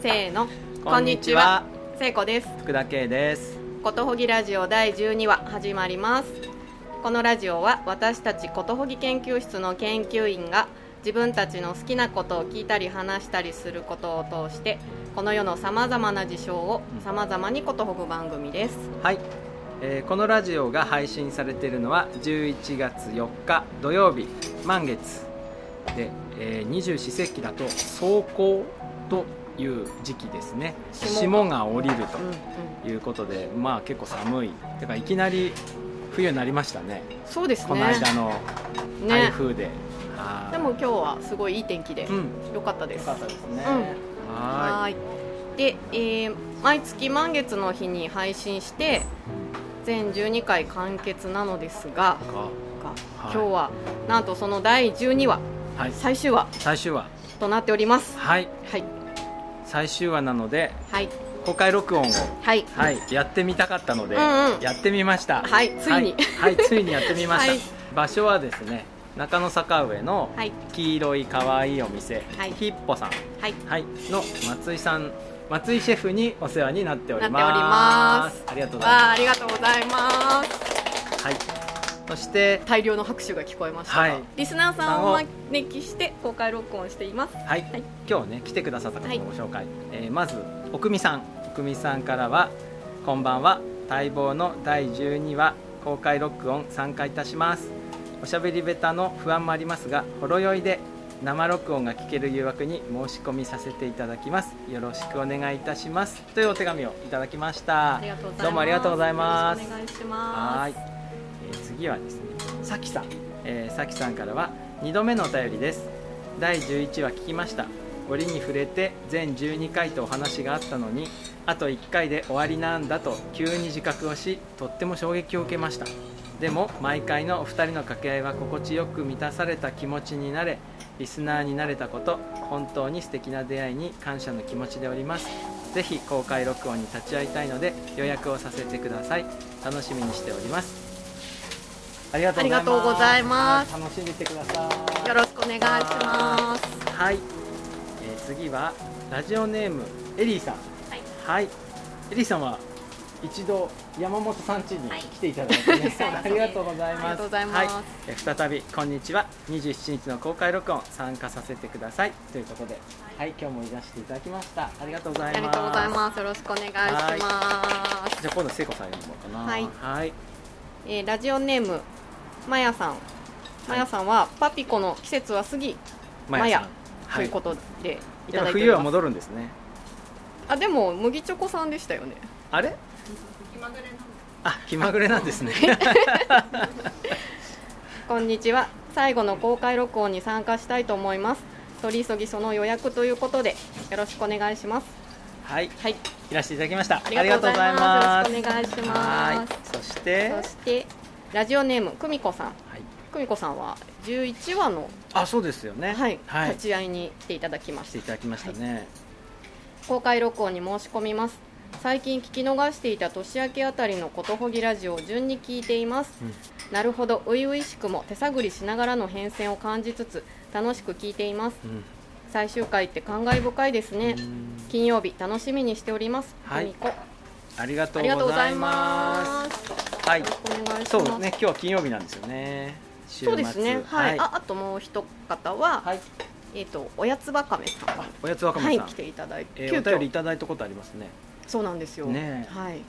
せーの。こんにちは。聖子です。福田圭です。ことほぎラジオ第12話始まります。このラジオは私たちことほぎ研究室の研究員が自分たちの好きなことを聞いたり話したりすることを通してこの世のさまざまな事象をさまざまにことほぐ番組です。はい、えーこのラジオが配信されているのは11月4日土曜日満月で、えー二十四節気だと霜降という時期ですね。霜霜が降りるうんうん。ということで、まあ結構寒い。てかいきなり冬になりましたね。そうですね。この間の台ね風で、はいでも今日はすごいいい天気でうん。良かったです、よかったですね、うん。はい。で、えー毎月満月の日に配信して全12回完結なのですが今日はなんとその第12話はい。最終話最終話。となっております。はい。はい最終話なのではい。公開録音をはい。はい、やってみたかったので、うんうん。やってみました。はいついに。はい、はいついにやってみました、はい。場所はですね中野坂上のはい。黄色い可愛いお店、はい。ヒッポさん、はい。はい、の松井さん松井シェフにお世話になっております。ありがとうございまわあありがとうございますす。はいそして大量の拍手が聞こえました。が、はい。リスナーさんをお招きして公開録音しています。はい、はい。今日ね来てくださった方をご紹介、えーまず奥美さん。奥美さんからは「こんばんは。待望の第12話公開録音参加いたします」おしゃべりベタの不安もありますがほろ酔いで生録音が聞ける誘惑に申し込みさせていただきます。よろしくお願いいたします。というお手紙をいただきました。ありがとうございます。どうもありがとうございます。よろしくお願いします。はい、えー次はですねさきさん、えー、さきさんからは2度目のお便りです。第11話聞きました。折に触れて全12回とお話があったのにあと1回で終わりなんだと急に自覚をしとっても衝撃を受けました。でも毎回のお二人の掛け合いは心地よく満たされた気持ちになれリスナーになれたこと本当に素敵な出会いに感謝の気持ちでおります。ぜひ公開録音に立ち会いたいので予約をさせてください。楽しみにしております。ありがとうございます。ますはい楽しんでてください。よろしくお願いします。はい、えー次はラジオネームエリーさん。はい。はい。エリーさんは一度山本さん家にはい。来ていただいてね、そうですね。ありがとうございます。ありがとうございます。はい、えー再びこんにちは。27日の公開録音参加させてください。ということで。はい。今日もいらしていただきました。ありがとうございます。ありがとうございます。よろしくお願いします。じゃあ今度聖子さんにもかな。はい。はいえーラジオネームまやさん。まやさんはパピコの季節は過ぎマヤさん。ということでいただいてます。冬は戻るんですね。あでも麦チョコさんでしたよね。あれ？あ気まぐれなんですね。こんにちは。最後の公開録音に参加したいと思います。取り急ぎその予約ということでよろしくお願いしますはい。はい。いらしていただきました。ありがとうございます。よろしくお願いします。はい。そして？そしてラジオネーム久美子さん。はい。久美子さんは11話の、あそうですよね。はい。はい。立ち会いに来ていただきました。いただきましたね、公開録音に申し込みます。最近聞き逃していた年明けあたりのことほぎラジオを順に聞いています、うん。なるほど。初々しくも手探りしながらの変遷を感じつつ楽しく聞いています。うん最終回って感慨深いですね。うん。金曜日楽しみにしております。はい。ありがとうございまます。すはい。よろしくお願いします。そうね。今日は金曜日なんですよね。そうですね。はい、はい。ああともう一方は、はい。えっ、とおやつばかめさん。おやつわかめさん、はい来ていただいて、えー急お便りい遽ただいたことありますね。そうなんですよ。ねえ。はい。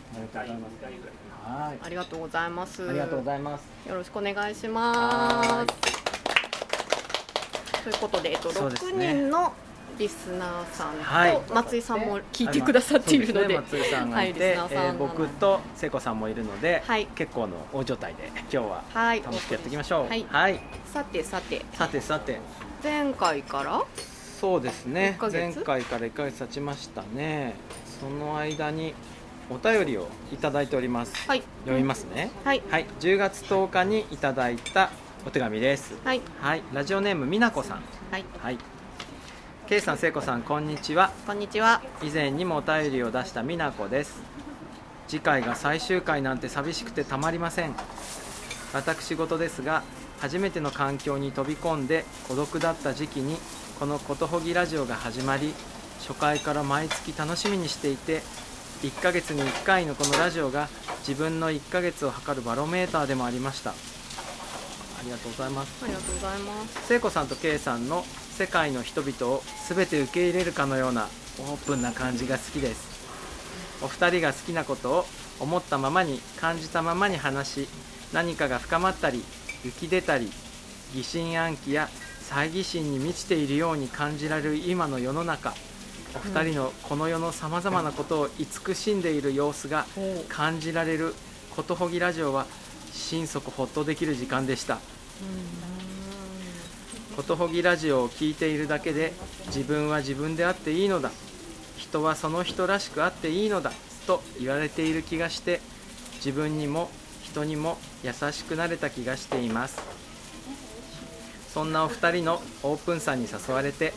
ありがとうございます。はい。ありがとうございます。よろしくお願いしはます。ということで、えっと、6そうですね。人のリスナーさんと、はい。松井さんも聞いてくださっているので、ね。松井さんがいて、はいえー僕と聖子さんもいるので、はい。結構の大所帯で今日ははい。楽しくやっていきましょう。はい。はい、さてさて、さてさて。前回から？そうですね。前月？回から1ヶ月経ちましたね。その間にお便りをいただいております。はい。読みますね。はい。はい。10月10日にいただいたお手紙です。はい。はい。ラジオネームみなこさん。はい。はい。K さん聖子さんこんにちは。こんにちは。以前にもお便りを出した美奈子です。次回が最終回なんて寂しくてたまりません。私事ですが初めての環境に飛び込んで孤独だった時期にこの「ことほぎラジオ」が始まり初回から毎月楽しみにしていて1ヶ月に1回のこのラジオが自分の1ヶ月を測るバロメーターでもありましたありがとうございます。ありがとうございます。聖子さんと K さんの世界の人々を全て受け入れるかのようなオープンな感じが好きです。お二人が好きなことを思ったままに感じたままに話し何かが深まったり浮き出たり疑心暗鬼や猜疑心に満ちているように感じられる今の世の中お二人のこの世のさまざまなことを慈しんでいる様子が感じられることほぎラジオは心底ほっとできる時間でした。ことほぎラジオを聴いているだけで自分は自分であっていいのだ。人はその人らしくあっていいのだ。と言われている気がして自分にも人にも優しくなれた気がしています。そんなお二人のオープンさんに誘われて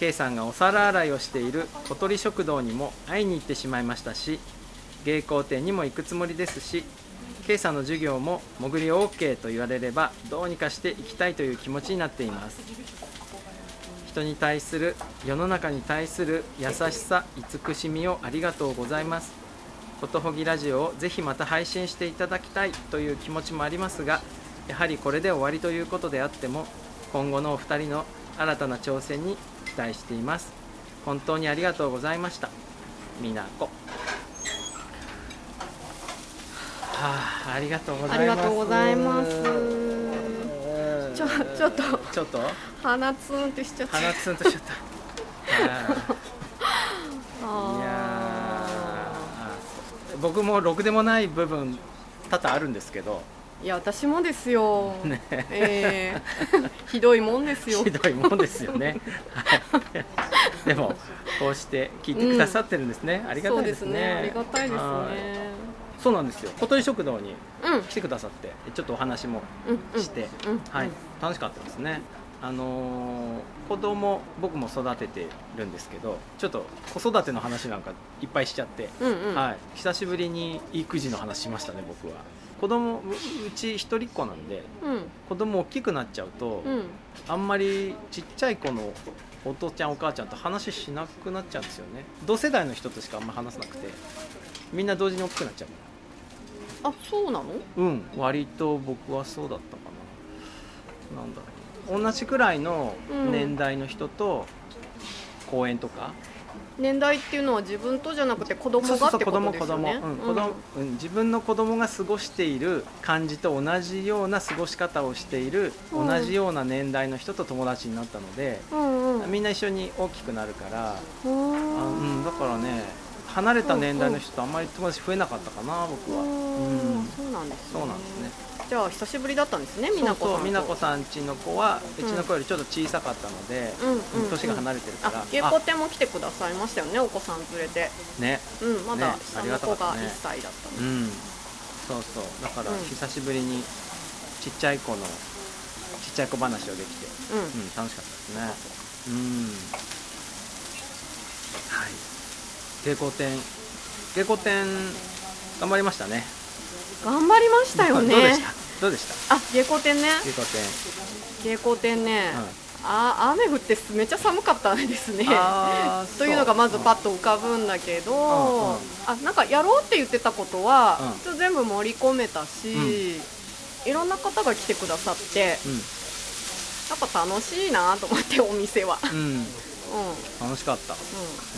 K さんがお皿洗いをしている小鳥食堂にも会いに行ってしまいましたし芸工店にも行くつもりですし K さんの授業も潜り OK と言われればどうにかして行きたいという気持ちになっています。人に対する世の中に対する優しさ慈しみをありがとうございます。ことほぎラジオをぜひまた配信していただきたいという気持ちもありますがやはりこれで終わりということであっても今後のお二人の新たな挑戦に期待しています。本当にありがとうございました。みなこ。あ、ありがとうございます。ありがとうございます。ちょちょっと。ちょっと？鼻ツンってしちゃった鼻ツンとしちゃった。いやー。僕もろくでもない部分多々あるんですけど。いや私もですよ、ね。えー。ひどいもんですよ。ひどいもんですよね。はい。でもこうして聞いてくださってるんですね、ありがたいですね。ね。ありがたいですはい。ねそうなんですよ。小鳥食堂にうん。来てくださってちょっとお話もうんうん。して、うん。はい。うん楽しかったですね。あのー子供僕も育ててるんですけどちょっと子育ての話なんかいっぱいしちゃって、うんうん。はい、久しぶりに育児の話しましたね僕は。子供ううち一人っ子なんでうん。子供大きくなっちゃうと、うん。あんまりちっちゃい子のお父ちゃんお母ちゃんと話しなくなっちゃうんですよね。同世代の人としかあんま話さなくてみんな同時に大きくなっちゃう。かあそうなの？らうん。割と僕はそうだったかな。なんだろう同じくらいの年代の人と公園とか、年代っていうのは自分とじゃなくて子供がってこと供子供、ですよねうん。子供うん、自分の子供が過ごしている感じと同じような過ごし方をしている、うん。同じような年代の人と友達になったので、うんうんみんな一緒に大きくなるから、あううんん、だからね離れた年代の人とあんまり友達増えなかったかな僕は、うん。そうなんですね。そうなんですね。じゃあ久しぶりだったんですね美奈子さん美奈子さんちの子はうちの子よりちょっと小さかったので、うん。年が離れてるから、あ芸子店も来てくださいましたよねお子さん連れて。ね。うんまだ下の子がたかったね。1歳だったのうん。そうそう。だからうん。久しぶりにちっちゃい子のちっちゃい子話をできて、うん。うん、楽しかったですね。うん。はい芸工店芸工店頑張りましたね。頑張りましたよね。どうでした？どうでした？あ芸子店ね。芸工店芸子店ね、うんあ雨降ってめっちゃ寒かったですね。というのがまずパッと浮かぶんだけど、う。んうん。あなんかやろうって言ってたことは、うん。全部盛り込めたし、いろんな方が来てくださってうん。やっぱ楽しいなと思ってお店は、うん、楽しかった。う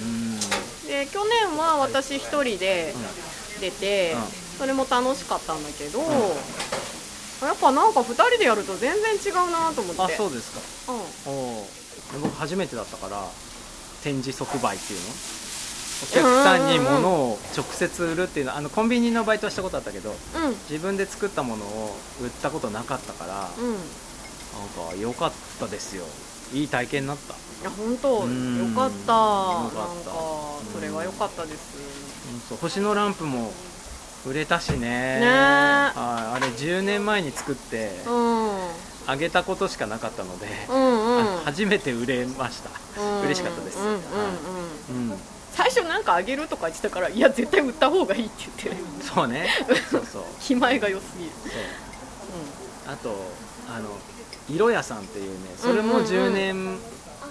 うんん、で去年は私一人で出て、うんそれも楽しかったんだけど、やっぱなんか2人でやると全然違うなと思って。あそうですか。うん。僕初めてだったから展示即売っていうの？お客さんに物を直接売るっていうの？あのコンビニのバイトはしたことあったけどうん。自分で作ったものを売ったことなかったから、うん。なんか良かったですよいい体験になった。いや本当うん。よかった。なんよかそれは良かったです。うんそう。星のランプも売れたしね。ね。えはい。あれ10年前に作ってうん。あげたことしかなかったので、うんうん。あ 初めて売れました、うん。嬉しかったです。うんうんうん。うん、最初なんかあげるとか言ってたからいや絶対売った方がいいって言って。そうね。そうそう。気前が良すぎる。そう。あとあの色屋さんっていうねそれもうんうん。うん10年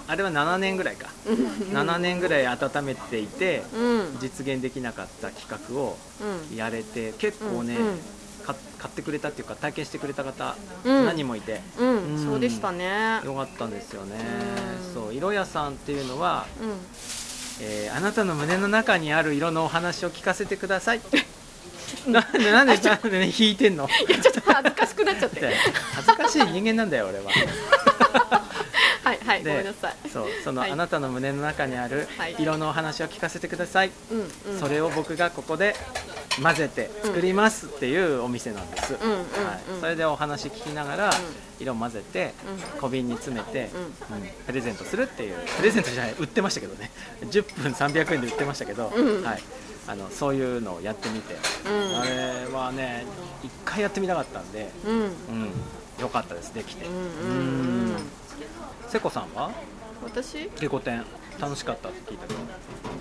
あ。れは7年ぐらいか。7年ぐらい温めていてうん。実現できなかった企画をうん。やれて結構ね、うん。か買ってくれたっていうか体験してくれた方、うん。何人もいて。うん、うん。そうでしたね。よかったんですよね、うん。そう色屋さんっていうのは、うん。えーあなたの胸の中にある色のお話を聞かせてください なんでなんでなんでね引いてんの？いやちょっと恥ずかしくなっちゃって。恥ずかしい人間なんだよ俺は。はいはいごでめんなさい。そうその、はい。あなたの胸の中にあるはい。色のお話を聞かせてください、うんうん。それを僕がここで混ぜて作りますっていうお店なんです、うんはい、それでお話聞きながら色混ぜてう小瓶に詰めて、うん。うん。プレゼントするっていう。プレゼントじゃない売ってましたけどね。10分300円で売ってましたけど、うん。はい、あのそういうのをやってみて、うん。あれはね一回やってみたかったんで、うん。うん。うん、よかったですできて、うんうんうん瀬古さんは？私？レコ天楽しかったって聞いたけど、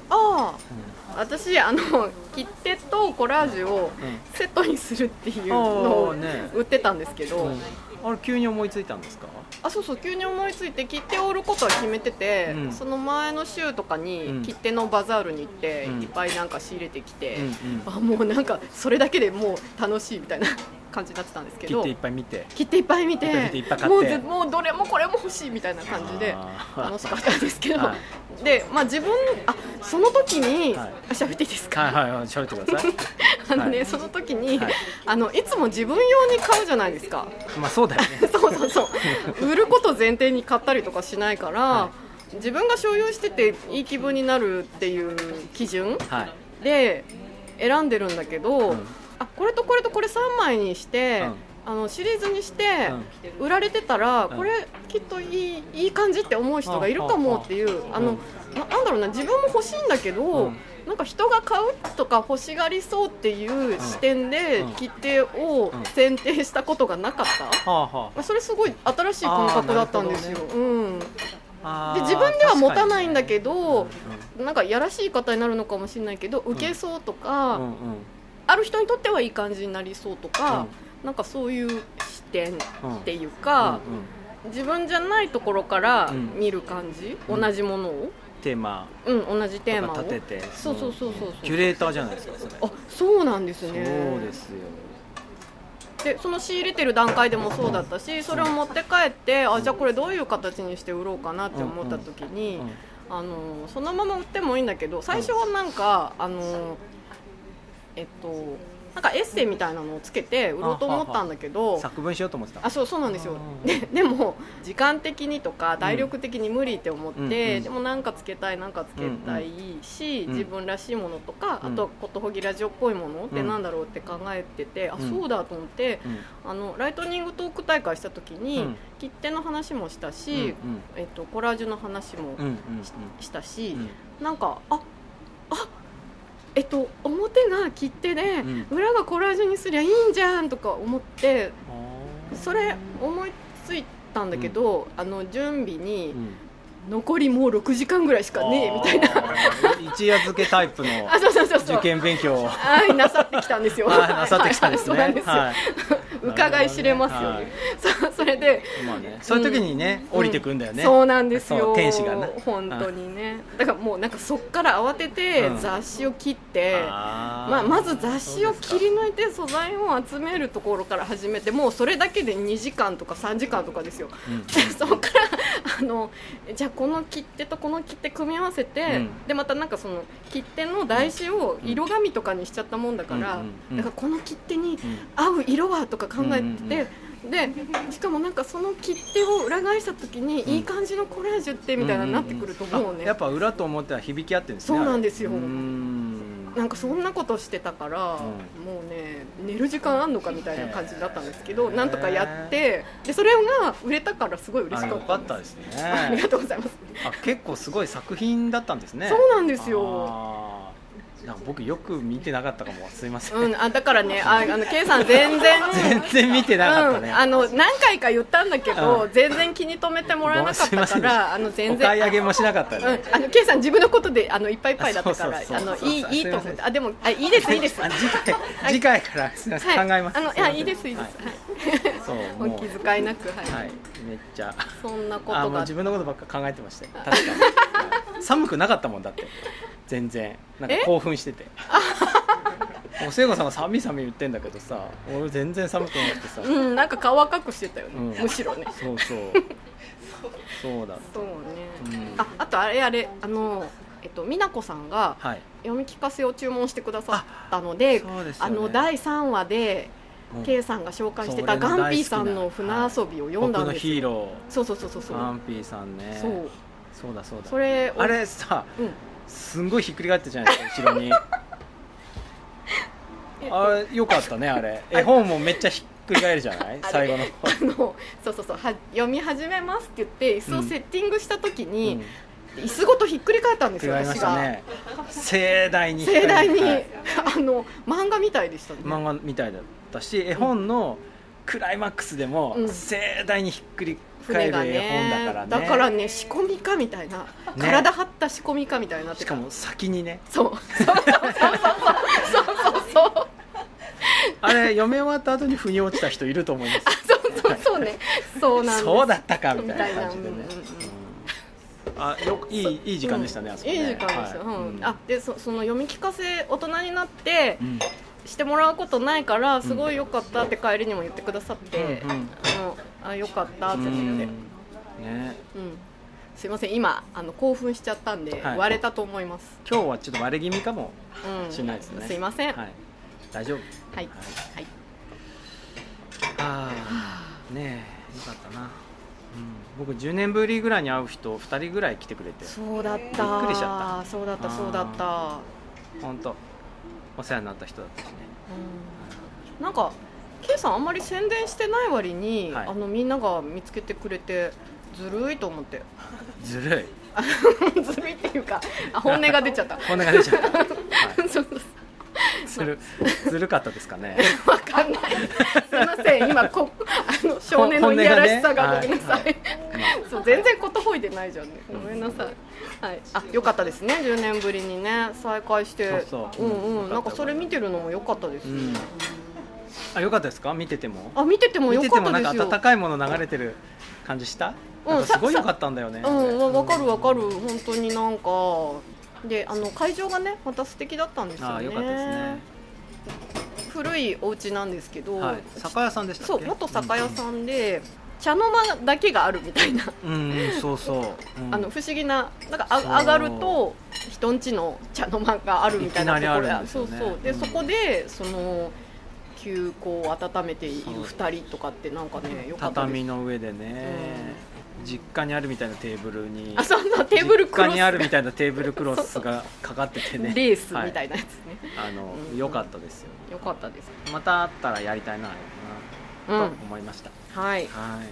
ああ。私あの切手とコラージュをセットにするっていうのを売ってたんですけど、うん。あれ急に思いついたんですか？あそうそう急に思いついて切手を売ることは決めてて、うん。その前の週とかうん。に切手のバザールに行って、うん。いっぱいなんか仕入れてきて、うんうん。あもうなんかそれだけでもう楽しいみたいな 感じになってたんですけど切っていっぱい見て。切手いっぱい見てもうぜもうどれもこれも欲しいみたいな感じで 楽しかったんですけど、はでまあ自分あその時に、はい。あ喋っていいですか、はいはいはい喋ってください。あのね、はい。その時に、はい。あのいつも自分用に買うじゃないですか。まあそうだよね。そうそうそう売ること前提に買ったりとかしないから、は自分が所有してていい気分になるっていう基準はい。で選んでるんだけど、うん。あこれとこれとこれ3枚にして、うん。あのシリーズにして売られてたら、ん。これきっといいいい感じって思う人がいるかもっていうあの、うん。ななんだろうな自分も欲しいんだけど、うんなんか人が買うとか欲しがりそうっていう視点でうん。切手をうん選定したことがなかった、まあそれすごい新しい感覚だったんですよ。うん、で自分では持たないんだけ確どか、になんかやらしい方になるのかもしれないけど受けそうとか、うんうん。ある人にとってはいい感じになりそうとか、なんかそういう視点っていうか、自分じゃないところからうん。見る感じ、うん同じものを、テーマうん、同じテーマを。立てて。そうそうそうそうキュレーターじゃないですかそれ。あそうなんですそうねですよ。でその仕入れてる段階でもそうだったしそれを持って帰ってあじゃあこれどういう形にして売ろうかなって思った時に、うん。あのそのまま売ってもいいんだけど最初はなんか、あのえっとなんかエッセイみたいなのをつけて売ろうと思ったんだけど作文しようと思ってた。あそうそうなんですよ。うんででも時間的にとか体力的に無理って思って、うん。うんでもなんかつけたいなんかつけたいし、うん自分らしいものとか、うん。あとことほぎラジオっぽいものってうん。なんだろうって考えてて、あうん。そうだと思ってうん。あのライトニングトーク大会した時に、うん。切手の話もしたし、うんえっと、コラージュの話もうんうん。ししたし、うん。なんかああえっと表が切手で、うん。裏がコラージュにすりゃいいんじゃんとか思ってそれ思いついたんだけど、あの準備にうん残りもう6時間ぐらいしかねえみたいな。一夜漬けタイプの 受験勉強を。はいなさってきたんですよ。はいなさってきたんですね。はいそうなんですよ、はい。伺い知れますよね、はいそうそれでまあねそういう時にね降りてくんだよね。そうなんですよ。天使がね本当にね。だからもうなんかそっから慌ててうん。雑誌を切って、まあ、まず雑誌を切り抜いて素材を集めるところから始めてもうそれだけで2時間とか3時間とかですよ。そこからあのじゃあこの切手とこの切手組み合わせて、うん。でまたなんかその切手の台紙を色紙とかにしちゃったもんだから、だからこの切手にうん合う色はとか考えてて、でしかもなんかその切手を裏返した時にいい感じのコラージュってみたいななってくると思うね、あやっぱ裏と表は響き合ってるんですねそうなんですよなんかそんなことしてたから、もうね寝る時間あんのかみたいな感じだったんですけどなんとかやってでそれが売れたからすごい嬉しかったんでかったですす ありねがとうございます。あ結構すごい作品だったんですね。そうなんですよ僕よく見てなかったかも。すいません、うん、あだからねああの K さん全然。全然見てなかったね、うん、あの何回か言ったんだけど、うん。全然気に留めてもらえなかったからあの全お然買い上げもしなかったうんね、、あの K さん自分のことであのいっぱいいっぱいだったからあのいいいいと思って。あでもあいいですいいです。あ次回次回からすみません、はい。考えますあのいやいいですいいです、ははい。そうお気遣いなくはい、はい。めっちゃ。そんなことが。自分のことばっか考えてましたよ。確かに。はい。寒くなかったもんだって。全然。なんかえ？興奮してて。もう聖子さんが寒い寒い言ってんだけどさ俺全然寒くなくてさ、うんなんか顔赤くしてたよね、うん。むしろね。そうそう。そうだそうね、うん。ああとあれあれあのえっと美奈子さんがはい。読み聞かせを注文してくださったのでそうでね。あの第3話でうん。K さんが紹介してたガンピーさんの船遊びを読んだんですよ、ヒーロそうそうそうそうそう。ーガンピーさんね。そう。そうだそうだ。それをあれさうんすんごいひっくり返ってるじゃないですか後ろに。あよかったねあれ。絵本もめっちゃひっくり返るじゃない？最後の。方 あのそうそうそう。は読み始めますって言って椅子をセッティングした時に、うん。椅子ごとひっくり返ったんですよ私が、ね盛大に。盛大に、はい。あの漫画みたいでしたね。漫画みたいだったし絵本のクライマックスでもうん。盛大にひっくり船が返る絵本だねからねだからね仕込みかみたいな、体張った仕込みかみたいになしたかも先にね。そう。そう。そう。そう。そう。そう。そう。あれ読み終わった後に腑に落ちた人いると思います。そうそうそうね。そうなんです。そうだったかみたいな感じでね。あよいいいい時間でしたね、うんあそこね。いい時間ですよ、はい。うん。あでそその読み聞かせ大人になってうん。してもらうことないからすごい良かったって帰りにも言ってくださって、うん。うんあのあ良かったってう思って、うん。すいません。今あの興奮しちゃったんで、はい。割れたと思います、今日はちょっと割れ気味かもうん、しれないですね、すいません。はい。はい、大丈夫。はい、ああねえよかったな、うん、僕10年ぶりぐらいに会う人2人ぐらい来てくれて。そうだった。びっくりしちゃそうだったそうだった、本当。お世話になった人だったしね。うん、なんか K さんあんまり宣伝してない割に、はいあのみんなが見つけてくれてずるいと思ってずるい ずるいっていうかあ本音が出ちゃったこんな感じでした、はい、ずるずるかったですかね わかんない。すみません、今こあの少年のいやらしさがごめんなさい。はいそう全然ことほいでないじゃんね。ごめんなさい。はい。あ、良かったですね。10年ぶりにね再会して。そうそううんうん。なんかそれ見てるのも良かったです。うんあよかったですか？見てても？あ、見てても良か見ててもなんかったですよ。温かいもの流れてる感じした、うんすごい良かったんだよね、うん、わわかるわかる。本当になんか。で、あの会場がね、また素敵だったんですよね。あよかったですね古いお家なんですけど。はい酒屋さんでしたっけ？そう、元酒屋さんで。茶の間だけがあるみたいなうん、うんうんそうそう、うんあの不思議ななんかあ上がると人んちの茶の間があるみたいなところねそうそうで、うんそこでその休校を温めている2人とかってなんかねよかった畳の上でね、実家にあるみたいなテーブルにあそんなテーブルクロス実家にあるみたいなテーブルクロスがかかっててね。レースみたはいいなやつね、あのうん。良かったですよ。よかったです。また会ったらやりたいな、うん。と思いました、はい。はい。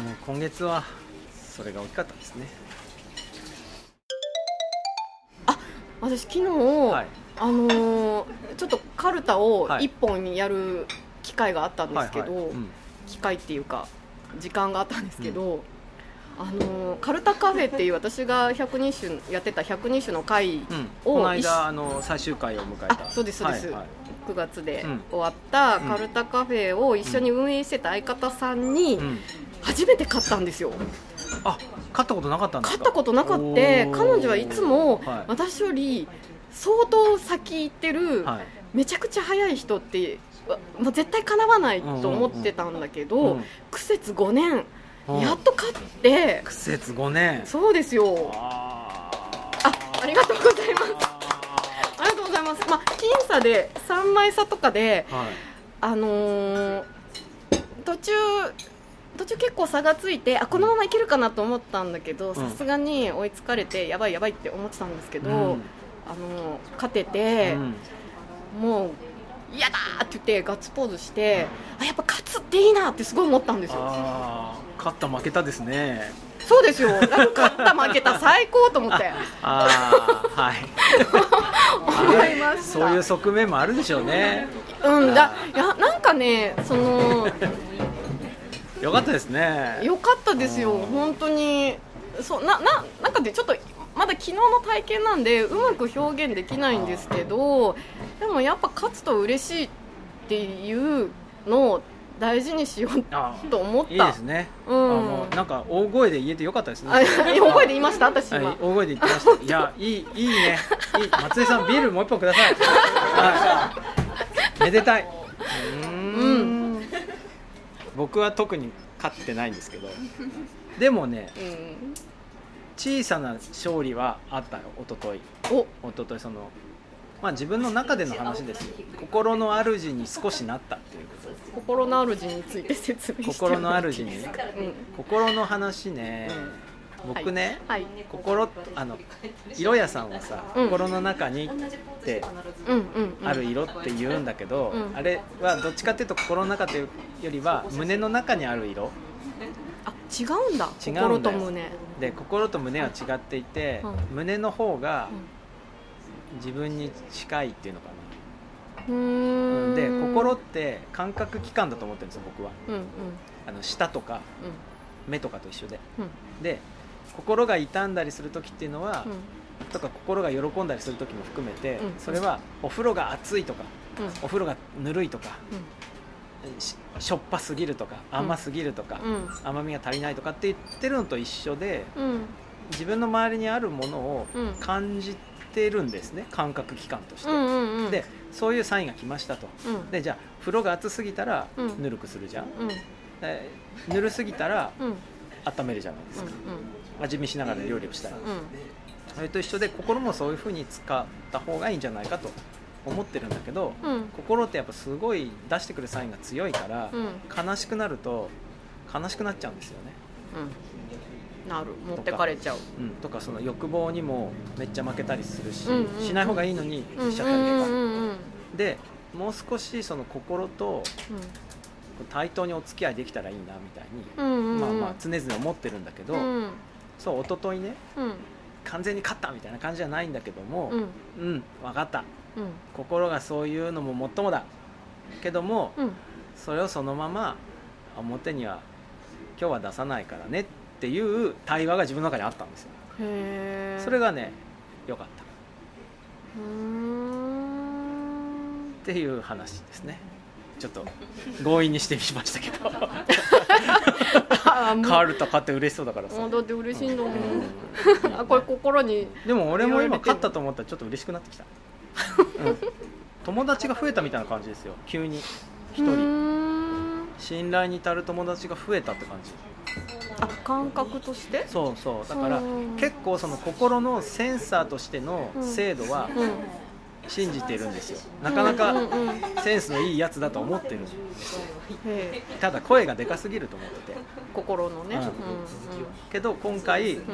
もう今月はそれが大きかったですね。私昨日、はいあのーちょっとカルタをはい。1本やる機会があったんですけど、はいはい。うん。機会っていうか時間があったんですけど、あのーカルタカフェっていう私が百人種やってた百人種の会、うん、をこの一間あの最終回を迎えた。あそうですそうです。はいはい。9月でうん。終わったカルタカフェを一緒に運営してた相方さんにうん、初めて買ったんですよ。あ勝ったことなかったんですか？買ったことなかって彼女はいつもはい。私より相当先行ってるはい。めちゃくちゃ早い人ってわもう絶対かなわないと思ってたんだけうどん。苦節5年。うん。やっと買って。苦節5年。そうですよ。ああありがとうございます。ありがとうございます。まあ僅差で3枚差とかではい。あのー途中途中結構差がついてあこのままいけるかなと思ったんだけどん。さすがに追いつかれてやばいやばいって思ってたんですけど、うんあのー勝てて、うん。もう嫌だーって言ってガッツポーズしてあやっぱ勝つっていいなってすごい思ったんですよ。勝った負けたですね。そうですよ。勝った負けた最高と思って。ああはい。思いました。そういう側面もあるでしょうね。うんだいやなんかねそのよかったですね。良かったですよ。うん本当に。そうなななんかでちょっとまだ昨日の体験なんでうまく表現できないんですけどでもやっぱ勝つと嬉しいっていうのを大事にしようあと思った。いいですね、うんあもうなんか大声で言えてよかったですね。あ 大声で言いました？私はい今、、大声で言ってました。いやいいいいね。いい松井さんビールもう一本ください。はい。めでたい。うーん僕は特に勝ってないんですけどでもねうん小さな勝利はあったよ一昨日。お。一昨日そのまあ自分の中での話ですよ。心の主に少しなったっていうこ心の主について説明してと心の主に？うん。心の話ね、僕ね、はい。心あの色屋さんはさ、うん。心の中にってある色って言うんだけど、うん。あれはどっちかっていうと心の中というよりは胸の中にある色あ違うんだ。違うんだよ。心と胸。で心と胸は違っていて、うん胸の方がう自分に近いっていうのかな、ーん。で心って感覚器官だと思ってるんですよ僕は。うんうん。あの舌とか目とかと一緒で。うん。で心が傷んだりする時っていうのは、うん。とか心が喜んだりする時も含めて、うん。それはお風呂が熱いとかうん。お風呂がぬるいとかししょっぱすぎるとか甘すぎるとか、うん。甘みが足りないとかって言ってるのと一緒でうん。自分の周りにあるものをうん。感じてるんですね感覚器官として、うんうんうん。でそういうサインが来ましたと。うん。でじゃあ風呂が熱すぎたらうん。ぬるくするじゃん、うん。でぬるすぎたらうん。温めるじゃないですか、味見しながら料理をしたら、うん。それと一緒で心もそういう風に使った方がいいんじゃないかと思ってるんだけど、うん。心ってやっぱすごい出してくるサインが強いから、うん。悲しくなると悲しくなっちゃうんですよね、うん。なる。持ってかれちゃう。うん、とかその欲望にもめっちゃ負けたりするし、うんうんしない方がいいのにうんしちゃったりとか、でもう少しその心と対等にお付き合いできたらいいなみたいに、うんうんうん。まあまあ常々思ってるんだけど、うん。そう一昨日ねうん。完全に勝ったみたいな感じじゃないんだけどもうん。うん、分かった。うん心がそういうのももっともだ。けども、うん。それをそのまま表には今日は出さないからねっていう対話が自分の中にあったんですよ。それがね良かった。っていう話ですね。ちょっと強引にしてみましたけど。あもう。カールと勝って嬉しそうだからさ。あだって嬉しいんだもん。うん。あこれ心にでも俺も今勝ったと思ったらちょっと嬉しくなってきた、うん、友達が増えたみたいな感じですよ。急に。一うー人ん。信頼に至る友達が増えたって感じ。あ感覚として？そうそう。だからうん。結構その心のセンサーとしての精度はうん。信じてるんですよ。なかなかセンスのいいやつだと思ってるえ。ただ声がでかすぎると思ってて。心のね。うん。うんけど今回うん。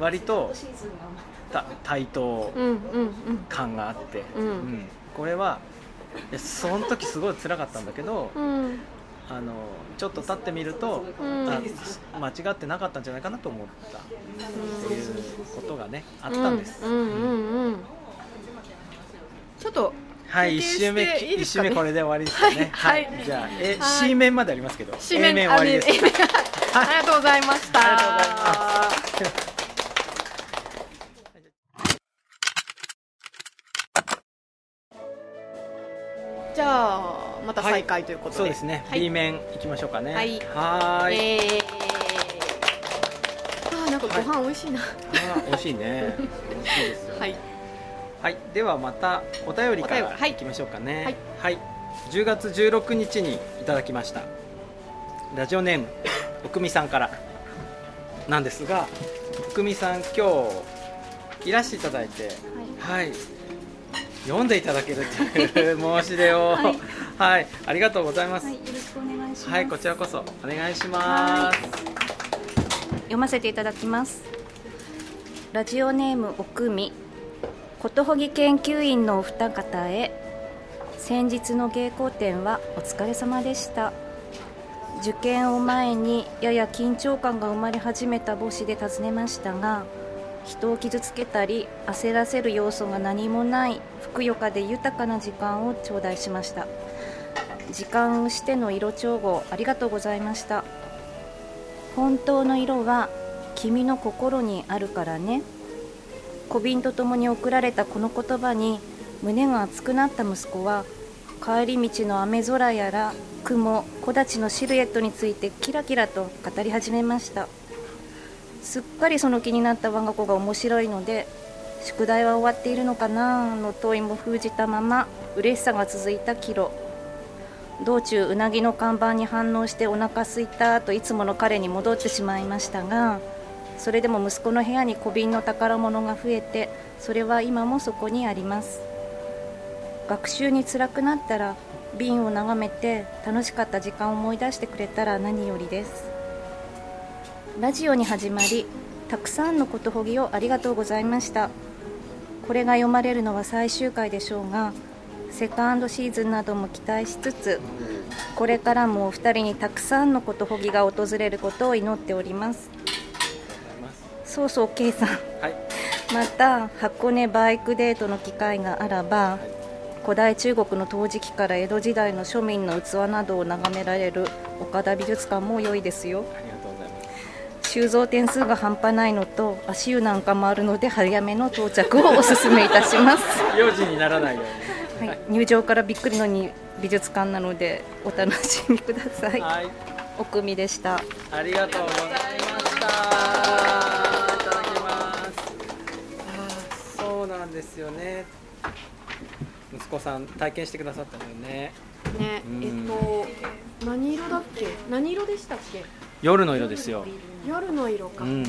割とた対等感があって、うんこれはその時すごい辛かったんだけどうん。あのちょっと経ってみると、うん。あ間違ってなかったんじゃないかなと思った。っていうことがねあったんです、うんうんうんうん。ちょっとはい、休憩1週目、一すかね？週目これで終わりですかね。はいはい。じゃあ、え、はい。C 面までありますけど、紙 A 面面終わりです。ありがとうござい。ましたありがとうございます。じゃあまた再開ということで、そうですね、はい B 面行きましょうかね。はいは。えー、あーなんかご飯美味しいなあー美味しいね。美味しいですよ。はいはい、ではまたお便りからい行きましょうかね。はい。はい。10月16日にいただきました。ラジオネームおくみさんからなんですが、おくみさん今日いらしていただいて、はい。読んでいただけるという申し出を、ははいい、ありがとうございます。はい、よろしくお願いします。はい、こちらこそお願いします。読ませていただきます。ラジオネームおくみ、ことほぎ研究員のお二方へ。先日の稽古展はお疲れ様でした。受験を前にやや緊張感が生まれ始めた母子で尋ねましたが人を傷つけたり焦らせる要素が何もないふくよかで豊かな時間を頂戴しました。時間をしての色調合ありがとうございました。本当の色は君の心にあるからね。小瓶とともに送られたこの言葉に胸が熱くなった息子は帰り道の雨空やら雲木立のシルエットについてキラキラと語り始めました。すっかりその気になった我が子が面白いので宿題は終わっているのかなの問いも封じたまま嬉しさが続いたキロ。道中うなぎの看板に反応してお腹すいたといつもの彼に戻ってしまいましたがそれでも息子の部屋に小瓶の宝物が増えてそれは今もそこにあります。学習に辛くなったら瓶を眺めて楽しかった時間を思い出してくれたら何よりです。ラジオに始まりたくさんのことほぎをありがとうございました。これが読まれるのは最終回でしょうがセカンドシーズンなども期待しつつこれからもお二人にたくさんのことほぎが訪れることを祈っております。そうそう K さん。はい。また箱根バイクデートの機会があらば古代中国の陶磁器から江戸時代の庶民の器などを眺められる岡田美術館も良いですよ収蔵点数が半端ないのと足湯なんかもあるので早めの到着をお勧めいたします、用心にならないようにはい、入場からびっくりのに美術館なのでお楽しみくださいはい奥見でしたありがとうございました。いただきます。そうなんですよね。息子さん体験してくださったのよね。ねうんえっと何色だっけ？何色でしたっけ？夜の色ですよ。夜の色か。うん。うん。後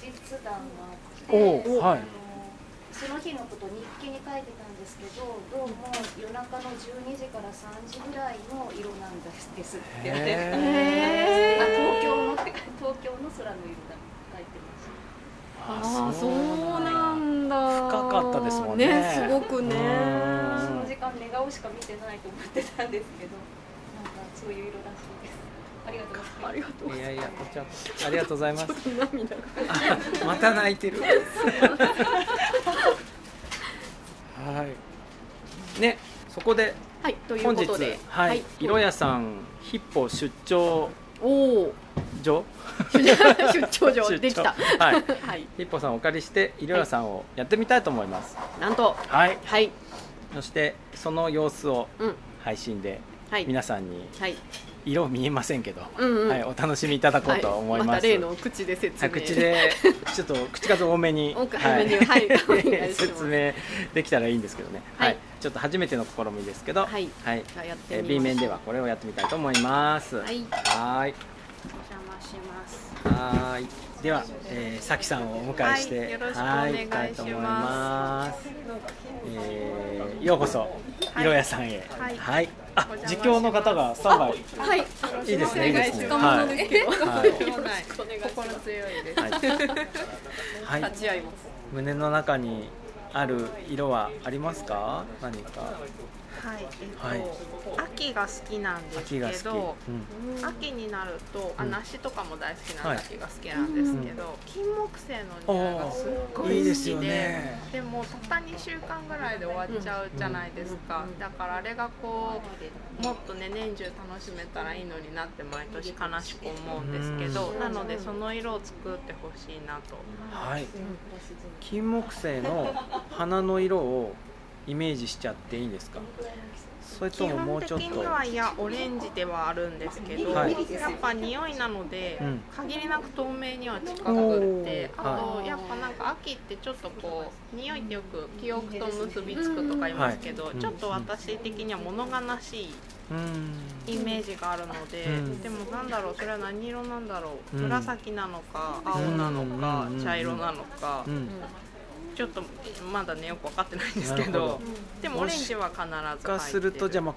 日談がおお、はい。その日のこと日記に書いてたんですけどどうも夜中の12時から3時ぐらいの色なんです。ですって言ってへあへー。東京のって 東京の空の色だ書いてましああそうなんだ。深かったですもんね。すごくね。その時間寝顔しか見てないと思ってたんですけどなんかそういう色らしい。ですありがとうございます。ありがとうございいやいや、こちらありがとうございます。また泣いてる。はい。ね、そこではいということで。はい、色屋さんヒッポ出張おお所？出張場 出張。できた。はい。はい。ヒッポさんをお借りして色屋さんをやってみたいと思います。なんと。はい。はい。そしてその様子をうん。配信ではい。皆さんにはい色見えませんけど、うんうん。はい、お楽しみいただこうと思います。はい、また例の口で説明。はい口でちょっと口数多めに はい。説明できたらいいんですけどね、ははいいちょっと初めての試みですけど、はい。はい。え B 面ではこれをやってみたいと思います。はい。はーい。お邪魔します。はーいでは、えー、さきさんをお迎えして、はいよろしくお願いたいと思います。えー、ようこそ色屋さんへ。はい。あお邪魔します。実況の方がスタンバイ。はい。いいですねいいですね。はい。心強いです、はい。はい。立ち会います。胸の中にある色はありますか？何か。はい、えっと、はい。秋が好きなんですけど、うん。秋になると、あうん。梨とかも大好きな秋が好きなんですけど、金木犀の匂いがすっごい好きでいいでね。でもたった2週間ぐらいで終わっちゃうじゃないですか、だからあれがこうもっとね年中楽しめたらいいのになって毎年悲しく思うんですけど、うん。なのでその色を作ってほしいなと。はい。金木犀の花の色をイメージしちゃっていいんですか？それと基もも本的うちょっと。にはいやオレンジではあるんですけど、はい。やっぱ匂いなので、うん。限りなく透明には近くってあと、はやっぱなんか秋ってちょっとこう匂いってよく記憶と結びつくとか言いますけど、はいちょっと私的には物悲しいうん。イメージがあるので、うん。でもなんだろうそれは何色なんだろう、うん。紫なのか青なのか、うん。茶色なのか、うんちょっとまだねよく分かってないんですけどど。でもオレンジは必ず入ってる。化するとじゃあまあ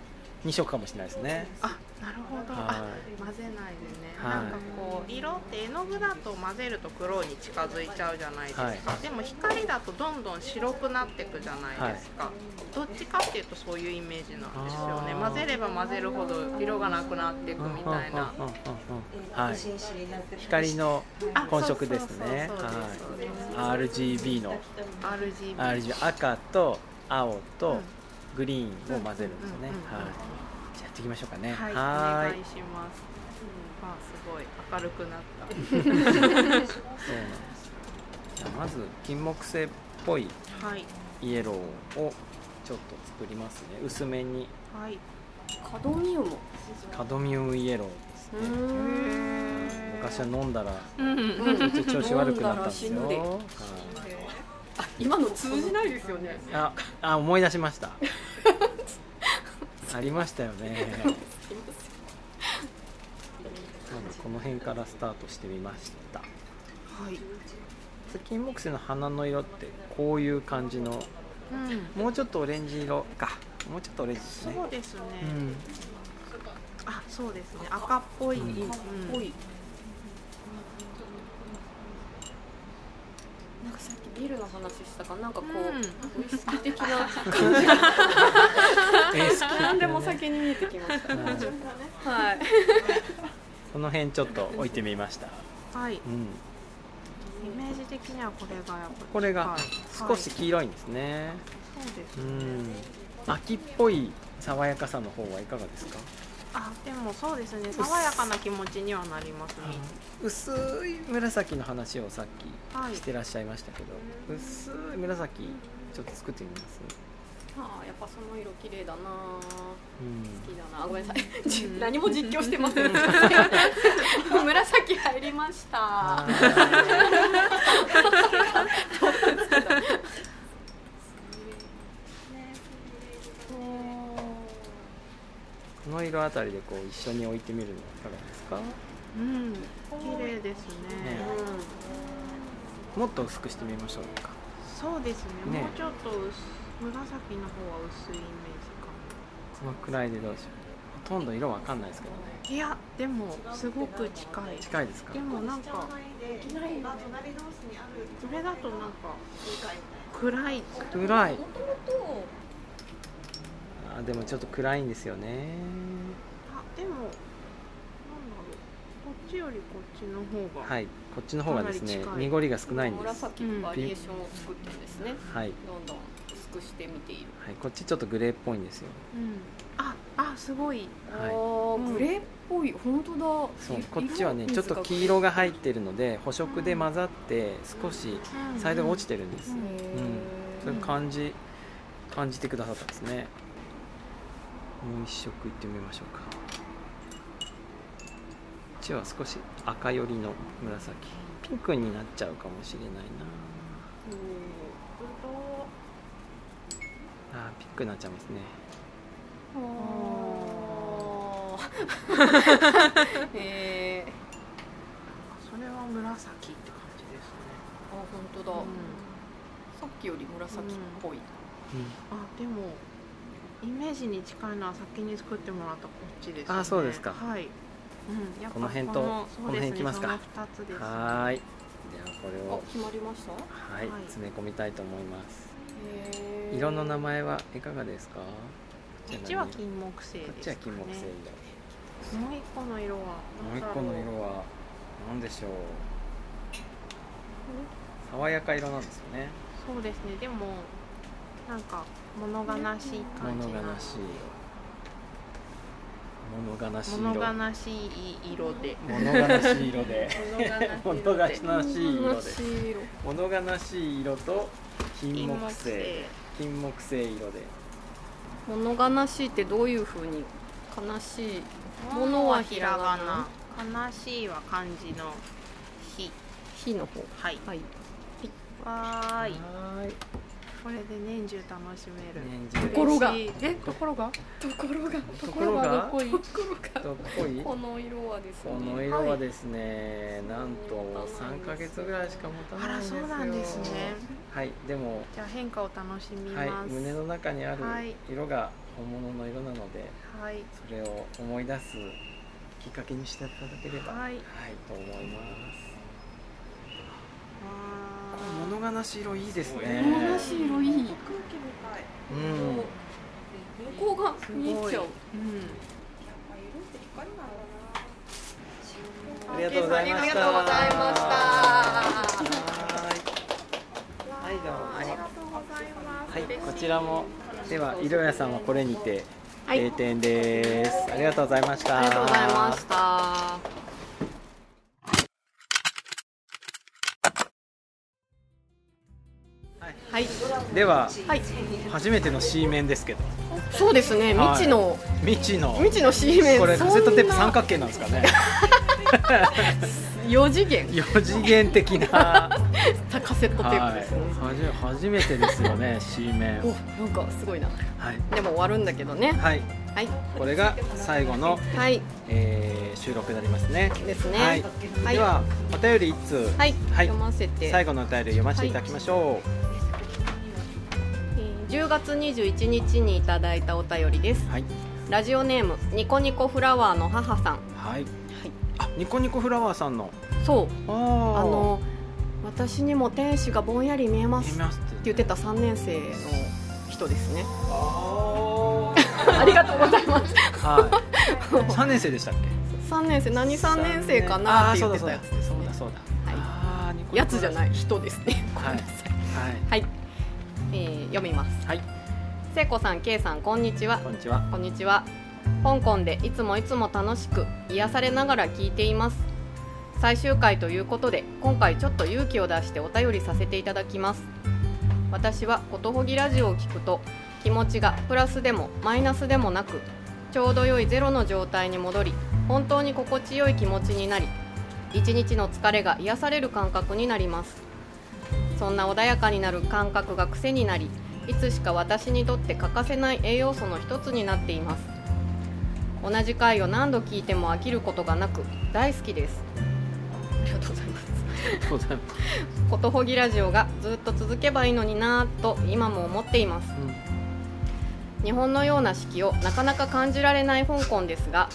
2色かもしれないですね。あなるほど、はい。あ混ぜないでなんかこう色って絵の具だと混ぜると黒に近づいちゃうじゃないですか、はい。でも光だとどんどん白くなっていくじゃないですか、どっちかっていうとそういうイメージなんですよね。混ぜれば混ぜるほど色がなくなっていくみたいな。はい。光の混色ですね。RGB の。RGB RGB 赤と青とうん。グリーンを混ぜるんですよね、うんうんうんはい。じゃあやっていきましょうかね。はい、はーい。お願いします。明るくなった。そうなんですじゃあまず金木犀っぽいはい。イエローをちょっと作りますね。薄めに。はい。カドミウム。カドミウムイエローですうね、ん。昔は飲んだらうん。うんちょっと調子悪くなったんですよ、今の通じないですよね。ああ思い出しました。ありましたよね なのでこの辺からスタートしてみました。はい。金木犀の花の色ってこういう感じのうん。もうちょっとオレンジ色か。もうちょっとオレンジですね。そうですね、うん。あそうですね。赤っぽい、うん。うん。赤っぽいなんかさっきビールの話したからなんかこう、うん。ウイスキー的な。えー好き何でも先に見えてきました。はいはいこの辺ちょっと置いてみました、はい。イうん、メージ的にはこれがやっぱりこれが少し黄色いんですね、そうですうね、ん。秋っぽい爽やかさの方はいかがですか？あでもそうですね。爽やかな気持ちにはなりますね、薄い紫の話をさっはい。きしてらっしゃいましたけど、薄い紫ちょっと作ってみます、ああやっぱその色綺麗だな好うん。きだなあごめんなさい、うん。何も実況してません。紫入りました。この色あたりでこう一緒に置いてみるのはいかがですか？うん綺麗ですね。ね。もっと薄くしてみましょうか。そうですね。ね。もうちょっと薄紫の方は薄いイメージかこのくらいでどうでしょう。ほとんど色わかんないですけどね。いやでもすごく近い。近いですか？でもなんかこれだとなんか暗い。暗い。あでもちょっと暗いんですよね。あでもなんだろう。こっちよりこっちの方が、はい。こっちの方がですね濁りが少ないんです。紫のバリエーションを作ってるんですね、はい、どんどん。薄くしてみている。はい、こっちちょっとグレーっぽいんですよ。うん、ああすごい。はい。グレーっぽい。本当だ。そうこっちはねちょっと黄色が入ってるので補色で混ざって少しサイドが落ちてるんです、うん。それ感じ感じてくださったんですね。もう一色いってみましょうか。こっちは少し赤寄りの紫。ピンクになっちゃうかもしれないなあーピンクになっちゃいますね。へえそれは紫って感じですね、あ本当だ、うん。さっきより紫っぽい、あでもイメージに近いのは先に作ってもらったこっちです、ね、あそうですか。はい、うん、やっぱこの辺とこの辺いきますか。その二つです、はーい。ではこれをあ決まりました？はいはい。詰め込みたいと思います色の名前はいかがですか？こっちは金木犀こっちは金木犀色もう一個の色は。もう一個の色は何でしょう？爽やか色なんですよね。そうですね。でもなんか物悲しい感物じな悲しい。物悲しい色。物悲しい色で。物悲しい色で。物 物悲しい色で。物悲しい色と金金木木犀。犀金木犀色で。物悲しい。ってどういうふうに悲しい。物はひらがな。悲しいは漢字の火火の方。はい。はい。はーいこれで年中楽しめる。年中。ところが。嬉しい。えところが？ところが。ところが？どこい？ところどっこい？がこの色はですね。この色はですね、なんと3ヶ月ぐらいしか持たないんですよ。そうなんですね。はいでもじゃあ変化を楽しみはいます胸の中にあるはい。色が本物の色なのではい。それを思い出すきっかけにしていただければはい。と思います。わ物悲しい色いいですね。物悲しい色いい。うん。向こうが見えちゃう。うんありがとうございました。ありがとうございました。はい。はいどうも。ありがとうございますはいこちらも。では色屋さんはこれにてはい。閉店です、ありがとうございました。ありがとうございましたはい。でははい。初めての C 面ですけど。そうですね。はい。未知の。未知の。未知の C 面。これカセットテープ三角形なんですかね。4次元。四次元的な。カセットテープですね、はい、初めてですよね C 面。おなんかすごいな。はい、でも終わるんだけどね。はい、はい。これが最後の、はい。えー収録になりますね。ですね。はい、はい。ではお便り一通。はい、はい。読ませて。最後のお便り読ませていただきましょえー10月21日にいただいたお便りです。うはい。ラジオネームニコニコフラワーの母さん。はい。はい。あニコニコフラワーさんの。そう。あの私にも天使がぼんやり見えます。って言ってた3年生の人ですね。あ ありがとうございます。ーはい。三年生でしたっけ？3年生。何3年生かな？って言ってたやつですそうねだそうだはい。やつじゃない人ですね。ごめんなさい。はい。はい、えー読みます。はい。聖子さん K さんこんにちは。こんにちは。こんにちは。香港でいつもいつも楽しく癒されながら聞いています。最終回ということで今回ちょっと勇気を出してお便りさせていただきます。私はことほぎラジオを聞くと気持ちがプラスでもマイナスでもなくちょうど良いゼロの状態に戻り本当に心地よい気持ちになり一日の疲れが癒される感覚になりますそんな穏やかになる感覚が癖になりいつしか私にとって欠かせない栄養素の一つになっています。同じ回を何度聞いても飽きることがなく大好きです。ありがとうございます。ことほぎラジオがずっと続けばいいのになぁと今も思っています。日本のような四季をなかなか感じられない香港ですが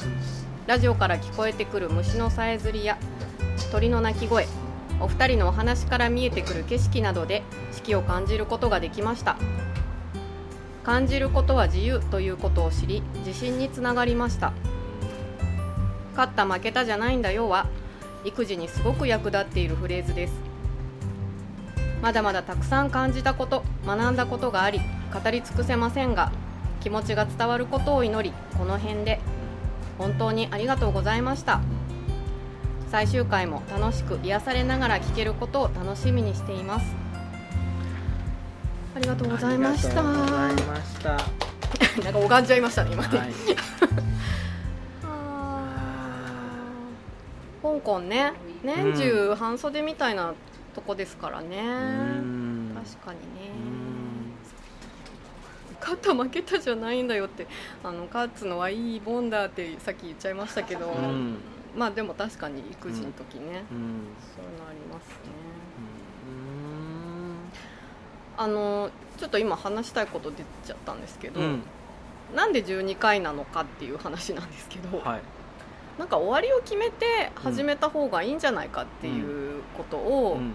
ラジオから聞こえてくる虫のさえずりや鳥の鳴き声お二人のお話から見えてくる景色などで四季を感じることができました。感じることは自由ということを知り自信につながりました。勝った負けたじゃないんだよは育児にすごく役立っているフレーズです。まだまだたくさん感じたこと学んだことがあり語り尽くせませんが気持ちが伝わることを祈りこの辺で本当にありがとうございました。最終回も楽しく癒されながら聞けることを楽しみにしています。ありがとうございました。ありがとうございました。は なんか拝んじゃいましたね今ね、い。あー。香港ね。年中半袖みたいなとこですからね、うん。確かにね。うん。勝った負けたじゃないんだよってあの勝つのはいいもんだってさっき言っちゃいましたけど、うんまあでも確かに育児の時ね、うん。そういうのありますね。あのちょっと今話したいこと出ちゃったんですけど、うん。なんで12回なのかっていう話なんですけど、はい。なんか終わりを決めて始めた方がいいんじゃないかっていうことを、うん。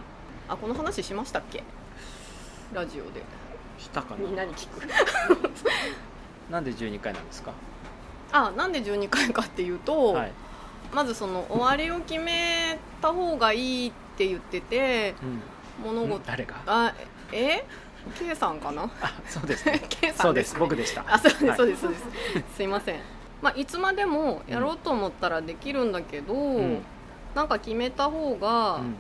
あこの話しましたっけ？ラジオで。したかみんな？なに聞く？なんで12回なんですか？あなんで12回かっていうと、はいまずその終わりを決めた方がいいって言ってて物うん？事誰が？あえ？K さんかな？あそうですね。K さそうんです。ね僕でした。あそうです、はい。そうですそうです。すいません。まあいつまでもやろうと思ったらできるんだけど、ん。なんか決めた方がうん。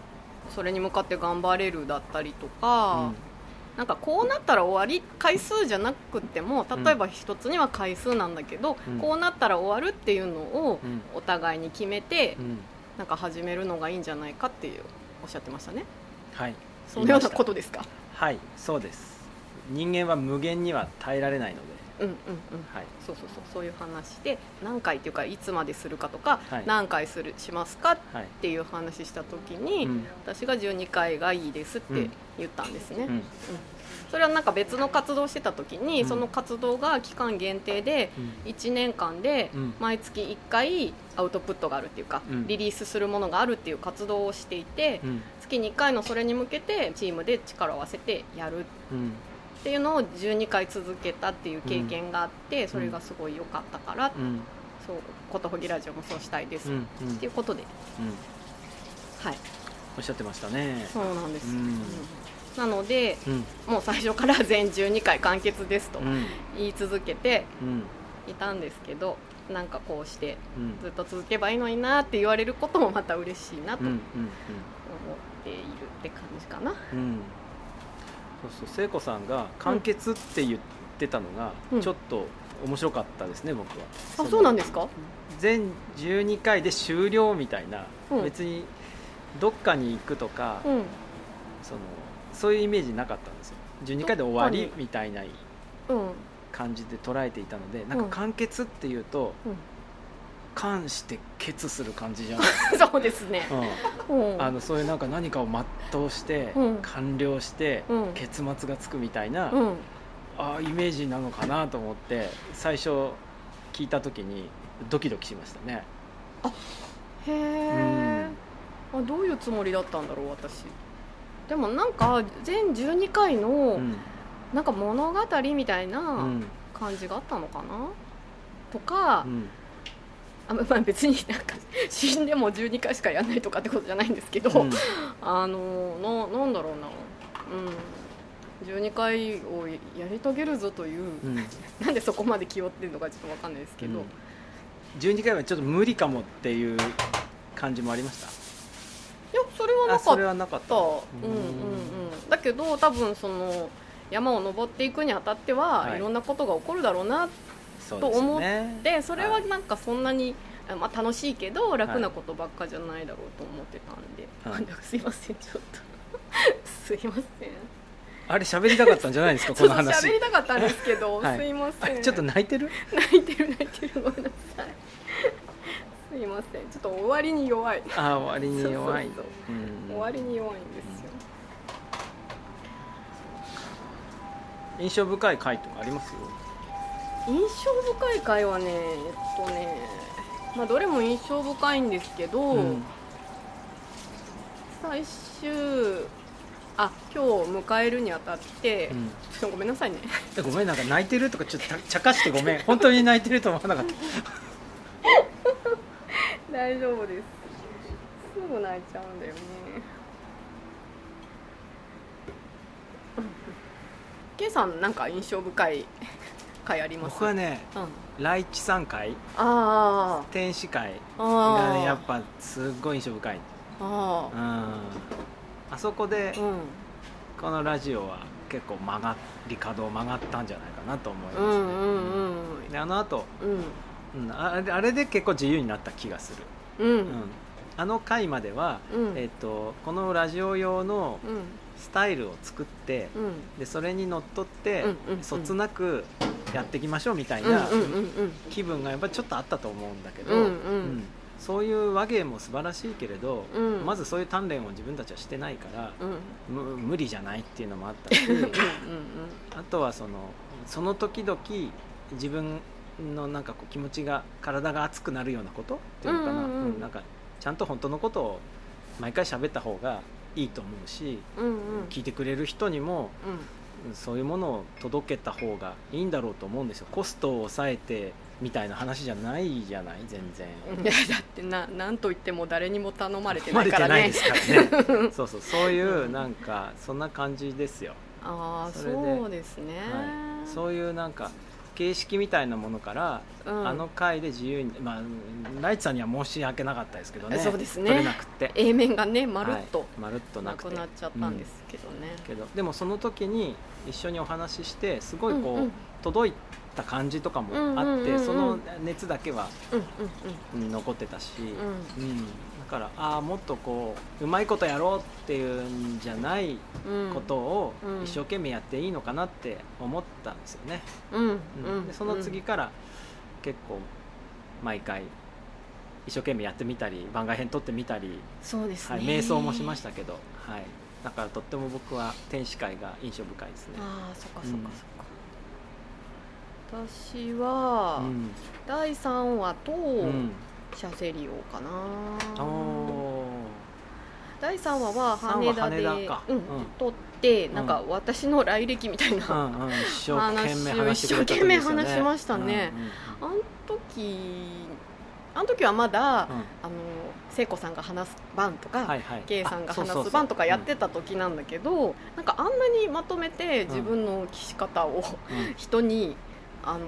それに向かって頑張れるだったりとか、なんかこうなったら終わり回数じゃなくても例えば一つには回数なんだけど、うん。こうなったら終わるっていうのをうん。お互いに決めて、うん。なんか始めるのがいいんじゃないかっていうおっしゃってましたね。はい。そのようなことですか？はいそうです。人間は無限には耐えられないのでうんうんうんはいそうそうそうそういう話で何回っていうかいつまでするかとか、はい。何回するしますかっはいていう話した時に、うん。私が12回がいいですって言ったんですね、うん。それはなんか別の活動をしてた時に、うん。その活動が期間限定でうん。1年間でうん。毎月1回アウトプットがあるっていうか、うん。リリースするものがあるっていう活動をしていて、うん。月に1回のそれに向けてチームで力を合わせてやる。うんっていうのを12回続けたっていう経験があって、それがすごい良かったから、うん。そうことほぎラジオもそうしたいです、うんうん。っていうことで。うん。はい。おっしゃってましたね。そうなんです、うん。うん。なのでうん。もう最初から全12回完結ですとうん。言い続けてうん。いたんですけどなんかこうしてうん。ずっと続けばいいのになって言われることもまた嬉しいなと思っうんうん。ているって感じかな、うんうんそうそう聖子さんが完結って言ってたのがうん。ちょっと面白かったですね、僕は。あそうなんでですか？全12回で終了みたいな、うん。別にどっかに行くとか、うん。そのそういうイメージなかったんですよ。12回で終わりみたいなうん。感じで捉えていたのでなんか完結っていうと、うん完して決する感じじゃない？そうですね。うん。うん。あのそういうなんか何かを全うして、うん。完了して、うん。結末がつくみたいな、うん。ああイメージなのかなと思って最初聞いた時にドキドキしましたね。へえ、あどういうつもりだったんだろう私。でもなんか全12回のうん。なんか物語みたいうなん。感じがあったのかな？とか、うんあまあ別になんか 死んでも12回しかやらないとかってことじゃないんですけど、うん。あのななんだろうな、うん、12回をやり遂げるぞという、うん。なんでそこまで気負ってるのかちょっと分かんないですけど、うん。12回はちょっと無理かもっていう感じもありました？いやそれはなかあそれっはなかった。たうんうん。うん。だけど多分その山を登っていくにあたっては、はい。い、ろんなことが起こるだろうなそうですよね。でそれははいなんかそんなに、あまあ、楽しいけど楽なことばっかじゃないだろうと思ってたんで、はい。すいませんちょっと。すいません。あれ喋りたかったんじゃないですかこの話。喋りたかったんですけど、はい。すいません。あちょっと泣いてる？泣いてる泣いてるごめんなさい。すいません。ちょっと終わりに弱い。ああ終わりに弱い。終わりに弱いんですよ、印象深い回とかあります？よ印象深い回はねえっとねまあどれも印象深いんですけど、うん。最終あ今日迎えるにあたって、うん。ごめんなさいね。えごめんなんか泣いてるとかちょっと茶化してごめん。本当に泣いてると思わなかった。大丈夫です。すぐ泣いちゃうんだよね。ケイさんなんか印象深い回あります僕はねうん、あ来地3回あ天使会がねやっぱすっごい印象深い。あうん。あそこであうんこのラジオは結構曲がり角を曲がったんじゃないかなと思いますね、うんうんうんであの後、うん。うん、あれあれで結構自由になった気がする、うん。うん、あの回までは、うん。えっとこのラジオ用のうんスタイルを作って、うん。でそれにのっとって、うんうんうん。そつなくやっていきましょうみたいな気分がやっぱりちょっとあったと思うんだけど、うんうん。そういう和芸も素晴らしいけれど、うん。まずそういう鍛錬を自分たちはしてないから、うん。む無理じゃないっていうのもあったしあとはそのその時々自分のなんかこう気持ちが体が熱くなるようなことっていうのかな,、うんうん。うんなんかちゃんと本当のことを毎回喋った方がいいと思うしうんうん。聞いてくれる人にもそういうものを届けた方がいいんだろうと思うんですよ。コストを抑えてみたいな話じゃないじゃない？全然。うん。いやだってななんと言っても誰にも頼まれてないからね。ないですからね。そうそう。そういうなんかそんな感じですよ。ああそうですね、はい、そういうなんか形式みたいなものから、うん。あの回で自由に、まあ、ライチさんには申し訳なかったですけどね。そうですね。取れなくって。A 面がねまるっとはい。まるっとなくて。なっちゃったんですけどね、けどでもその時に一緒にお話ししてすごいこう、うんうん。届いた感じとかもあって、うんうんうんうん。その熱だけは、うんうん残ってたし、ううん。だからああもっとこううまいことやろうっていうんじゃないことをうん。一生懸命やっていいのかなって思ったんですよね。うん。ううん。その次から結構毎回一生懸命やってみたり番外編撮ってみたり、そうですね、はい、瞑想もしましたけど、はい、だからとっても僕は天使会が印象深いですね。ああそっかそっかうん。そっか、私は、うん。第3話と、うんシャセリオかな。お第3話は羽田でうんうん。撮ってなんか私の来歴みたいな、話してくれた時ですよね一生懸命話しましたね。あの時あの時はまだ、うん。あの聖子さんが話す番とか、はいはい、ケイさんが話す番とかやってた時なんだけど、なんかあんなにまとめて自分の聞き方を人にあの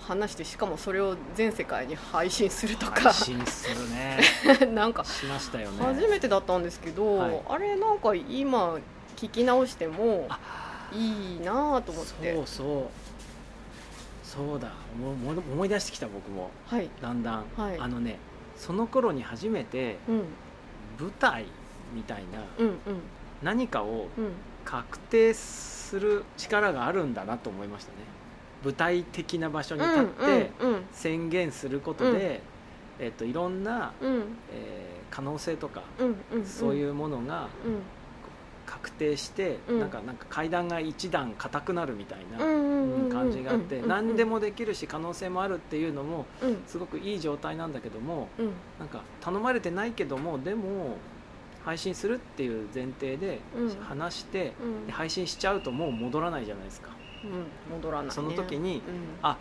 話してしかもそれを全世界に配信するとか。配信するね。なんかしましたよね。初めてだったんですけど、はい。あれなんか今聞き直してもあ。いいなあと思って。そうそう。そうだ。思い思い出してきた僕も。はい。だんだん、はい。あのねその頃に初めてうん。舞台みたいなうんうん。何かをうん。確定する力があるんだなと思いましたね舞台的な場所に立って宣言することで、えっといろんな、うん。えー可能性とか、そういううものがうん。確定して、うん。なんかなんか階段が一段硬くなるみたいな、感じがあって、何でもできるし可能性もあるっていうのもうん。すごくいい状態なんだけどもうん。なんか頼まれてないけどもでも配信するっていう前提でうん。話して、配信しちゃうともう戻らないじゃないですかうん戻らないね。その時にうん。あ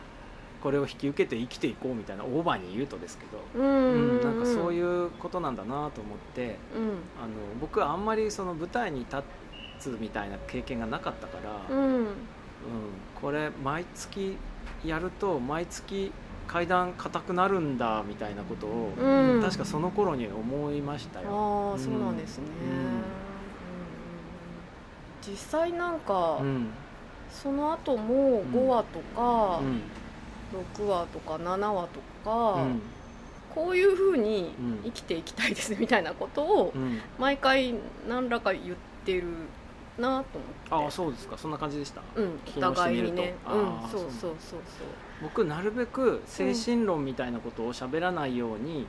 これを引き受けて生きていこうみたいなオーバーに言うとですけど、うん。うんなんかそうういうことなんだなと思ってうん。あの僕はあんまりその舞台に立つみたいな経験がなかったから、うん。うん、これ毎月やると毎月階段硬くなるんだみたいなことを、うん。確かその頃に思いましたよ。ああそうなんですね。実際なんかうんその後も5話とかうん。6話とか7話とうかん。こういうふうにうん。生きていきたいですみたいなことをうん。毎回何らか言ってるなと思って。ああそうですか。そんな感じでした。うん。お互いにね。あうん。ーそうそうそう。そう僕なるべく精神論みたいなことを喋らないように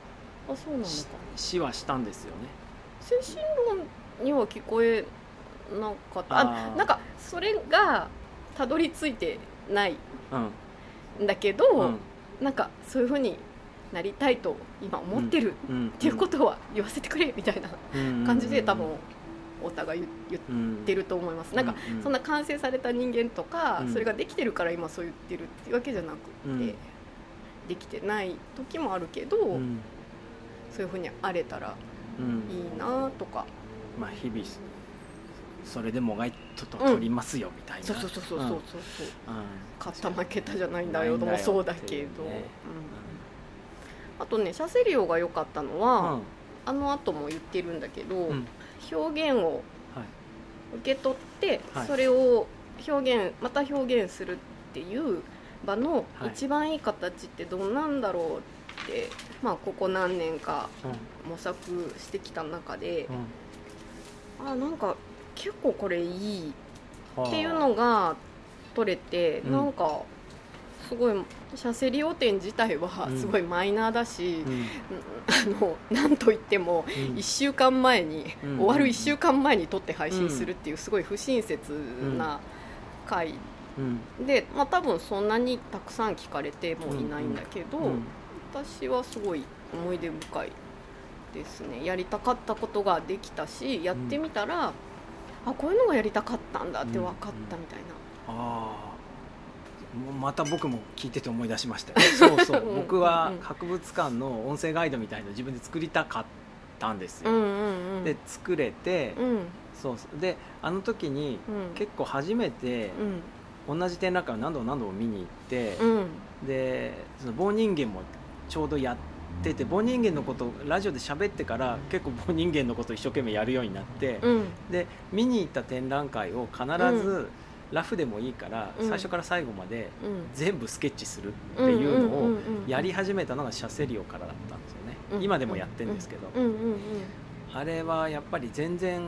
あそうなのかししはしたんですよね。精神論には聞こえなかった。あなんかそれがたどり着いてないうん。んだけど、うん。なんかそういうふうになりたいと今思ってるうん。っていうことは言わせてくれみたいな感じで多分お互い言言ってると思います。なんかそんな完成された人間とかうん。それができてるから今そう言ってるっていうわけじゃなくうん。てできてない時もあるけどうん。そういうふうにあれたらうんいいなとか。まあ日々それでもがいとと取りますよみたいな、そうそうそうそうそうそう。うん。勝った負けたじゃないんだよともそうだけど、うねうん。あとねシャセリオが良かったのは、うん。あの後も言ってるんだけど、うん。表現をはい受け取って、はい。それを表現また表現するっていう場のはい。一番いい形ってどんなんだろうって、まあ、ここ何年か模索してきた中で、あなんか結構これいいうんっていうのが取れて、うん。なんかすごいシャセリオ展自体はうん。すごいマイナーだし、うん。あのなんといってもうん。1週間前に、うん。終わる1週間前に撮って配信するっていうすごい不親切な回。うん。で、まあ、多分そんなにたくさん聞かれてもいないんだけど、うん。私はすごい思い出深いですね。やりたかったことができたしやってみたら、あこういうのがやりたかったんだって分かったみたいな。ああもうまた僕も聞いてて思い出しました。よ そうそう。うん。僕はうん。博物館の音声ガイドみたいの自分で作りたかったんですよ、うんうんうん、で作れて、うん。そうであの時にうん。結構初めてうん。同じ展覧会を何度も何度も見に行って、うん。でその棒人間もちょうどやってて棒人間のことをラジオで喋ってから結構棒人間のことを一生懸命やるようになって、うん。で見に行った展覧会を必ずラフでもいいから、うん。最初から最後までうん。全部スケッチするっていうのをやり始めたのがシャセリオからだったんですよね、うん。今でもやってるんですけど、あれはやっぱり全然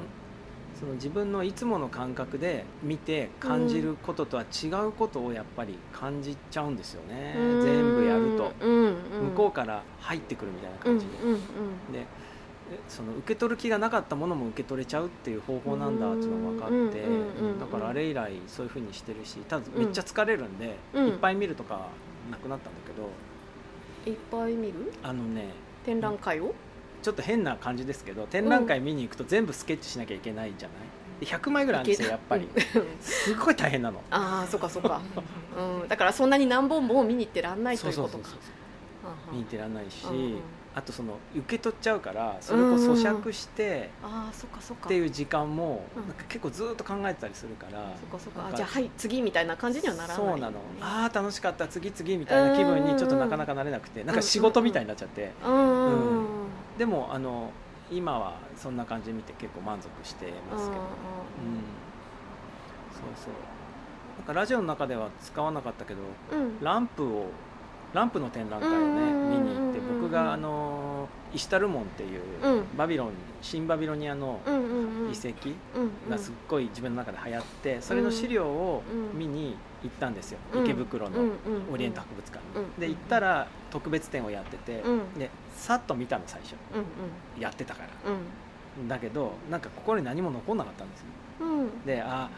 その自分のいつもの感覚で見て感じることとは違うことをやっぱり感じちゃうんですよね、うん。全部やると、うんうん。向こうから入ってくるみたいなうん感じで、うんうんでえその受け取る気がなかったものも受け取れちゃうっていう方法なんだっていうのが分かって、うんうんうんうんだからあれ以来そういうふうにしてるしただめっちゃ疲れるんで、うん。いっぱい見るとかなくなったんだけど。いっぱい見る？あのね展覧会を？ちょっと変な感じですけど展覧会見に行くと全部スケッチしなきゃいけないじゃない？で100枚ぐらいあるんですよやっぱり。う んすごい大変なの。ああそっかそっか、うん、だからそんなに何本も見に行ってらんないということか。見に行ってらんないし、うんうん。あとその受け取っちゃうからそれを咀嚼してああそっかそっか。っていう時間もうん。なんか結構ずっと考えてたりするから、じゃあはい次みたいな感じにはならない。そうなの。ああ楽しかった。次々みたいな気分にちょっとなかなかなれなくてなんか仕事みたいになっちゃって。うんうんうん。うんでもあの今はそんな感じで見て結構満足してますけど、うん、そうそう。なんかラジオの中では使わなかったけどうん。ランプをランプの展覧会をね見に行って僕があのイシュタルモンっていううん。バビロン新バビロニアの遺跡うんがすっごい自分の中で流行ってそれの資料を見に行ったんですよ。うん。池袋のオリエント博物館に。うん。で行ったら特別展をやっててうん。でさっと見たの最初うんやってたから。うん。だけどなんか心に何も残んなかったんですよ。うん。であ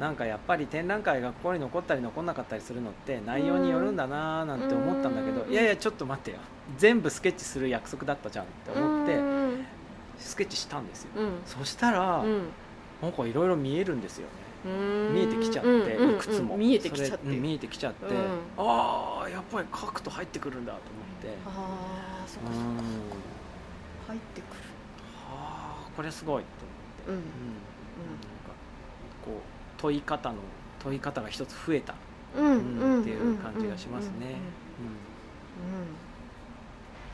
なんかやっぱり展覧会が心に残ったり残んなかったりするのって内容によるんだなーなんて思ったんだけどうん。いやいやちょっと待ってよ。全部スケッチする約束だったじゃんって思ってうん。スケッチしたんですよ。うん。そしたらうん。なんかいろいろ見えるんですよね。うん。見えてきちゃってうんうんうんいくつも。見えてきちゃって。見えてきちゃってうん。ああやっぱり書くと入ってくるんだと思ってそっうんかそっか。入ってくる。はあこれすごいと思って。うん。うん。なんかこう問い方の問い方が一つ増えた。うんうん。うんっていう感じがしますね。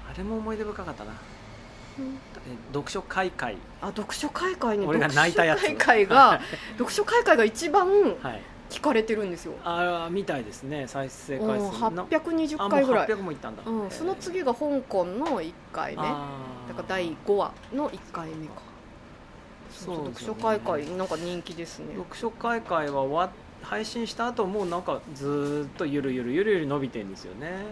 あれも思い出深かったな。読書会会。あ読書会会ね俺が泣いたやつ。読書会会が 読書会会が一番はい聞かれてるんですよ。ああみたいですね。再生回うん数な820あ回ぐらい。もう800もいったんだ、うん、その次が香港の1回ねだから第5話の1回目か。読書会会なんか人気ですね。読書会会は終わ配信した後もうなんかずーっとゆるゆるゆるゆる伸びてるんですよね、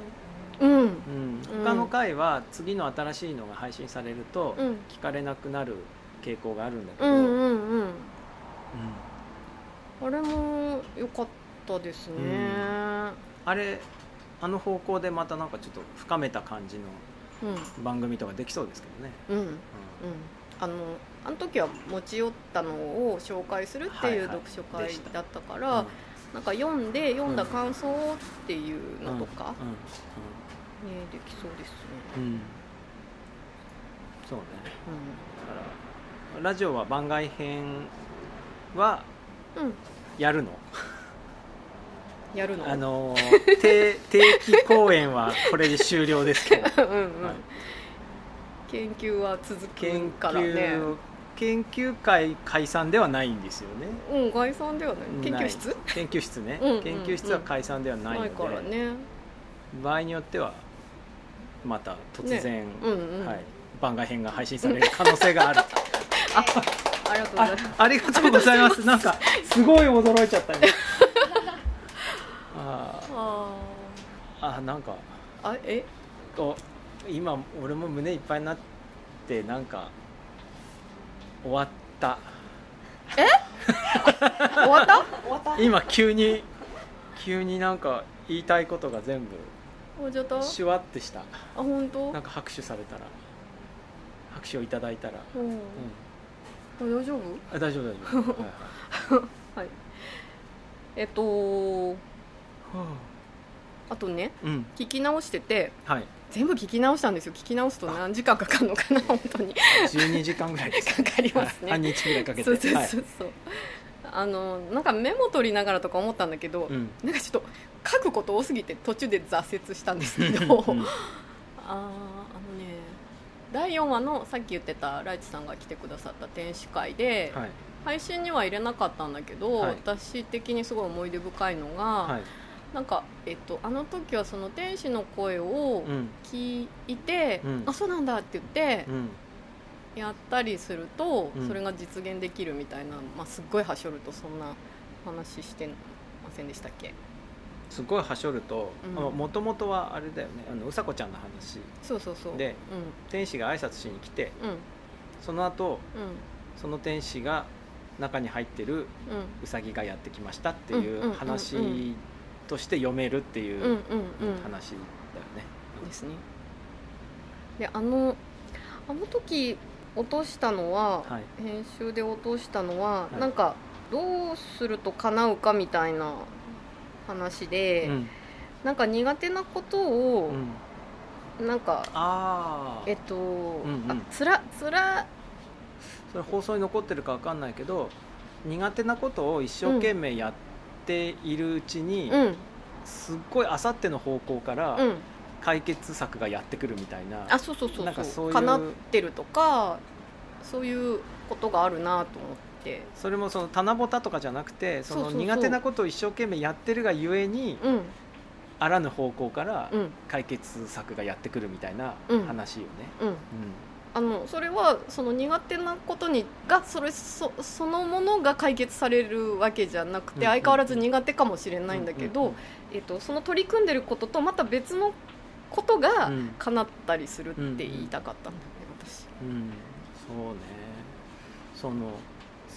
うん。うん、うん。他の回は次の新しいのが配信されるとうん。聞かれなくなる傾向があるんだけど、うんうんうん。うんあれも良かったですね。あれあの方向でまたなんかちょっと深めた感じのうん。番組とかできそうですけどね、うん。うん。あのあの時は持ち寄ったのを紹介するっていうはいはい読書会だったかうんら、なんか読んで読んだ感想っていうのとか、ねできそうですね、うん。うんうん。そうねだからラジオは番外編はうんうん、やるの？やるの？あのー定 定期公演はこれで終了ですけど。うんうん、はい。研究は続く研からね。究研究会解散ではないんですよね。うん概算ではない。研究室？研究室ね、うんうんうん。研究室は解散ではないのないでからね。場合によってはまた突然、うんうん、はい、番外編が配信される可能性があるあありがとうございあます。ありがとうございます。なんかすごい驚いちゃったね。ああなんかーあえ？と今俺も胸いっぱいになってなんか終わった。終わった？終わった。今急に急になんか言いたいことが全部シュワってした。本当？なんか拍手されたら。拍手をいただいたら、うん。うん、あ大丈夫？あ大丈夫大丈夫、はいはい。はい。えっとはあ。とねあうん。聞き直しててはい。全部聞き直したんですよ。聞き直すと何時間かかるのかな本当に。12時間ぐらいかかりますね。半日ぐらいかけて。そうそうはいそう。そう、あのなんかメモ取りながらとか思ったんだけど、うん。なんかちょっと書くこと多すぎて途中で挫折したんですけど、うん。あーあのね第4話のさっき言ってたライチさんが来てくださった天使会で、はい。配信には入れなかったんだけど、はい。私的にすごい思い出深いのが、はい。なんか、えっと、あの時はその天使の声をうん。聞いて、うん。あそうなんだって言ってうん。やったりすると、うん。それが実現できるみたいな、まあ、すっごいはしょるとそんな話してませんでしたっけ？すごいはしょるとうん。もともとはあれだよねあのうさこちゃんの話。そうそうそう。で天使が挨拶しに来てうん。うんその後うん。その天使が中に入ってるううさぎがやってきましたっていうんうんうんううん。話として読めるっていんうんうんううん。話だよね。ですね。であのあの時落としたのは、はい。編集で落としたのは、はい。なんかどうすると叶うかみたいな話で、うん。なんか苦手なことをう、ん。なんかえっと、んうん。あつらつらそれ放送に残ってるかわかんないけど苦手なことを一生懸命やっているうちに、うん。すっごいあさっての方向からうん。解決策がやってくるみたいな、あそうそうそうなんかそういう叶ってるとかそういうことがあるなと思って。それもその棚ぼたとかじゃなくてその苦手なことを一生懸命やってるがゆえにうん。あらぬ方向からうん。解決策がやってくるみたいなうん。話よね。うん。うん。あのそれはその苦手なことにがそれそそのものが解決されるわけじゃなくて、相変わらず苦手かもしれないんだけど、えっとその取り組んでることとまた別のことがうん。叶ったりするって言いたかったんだよね私。うん、そうね。その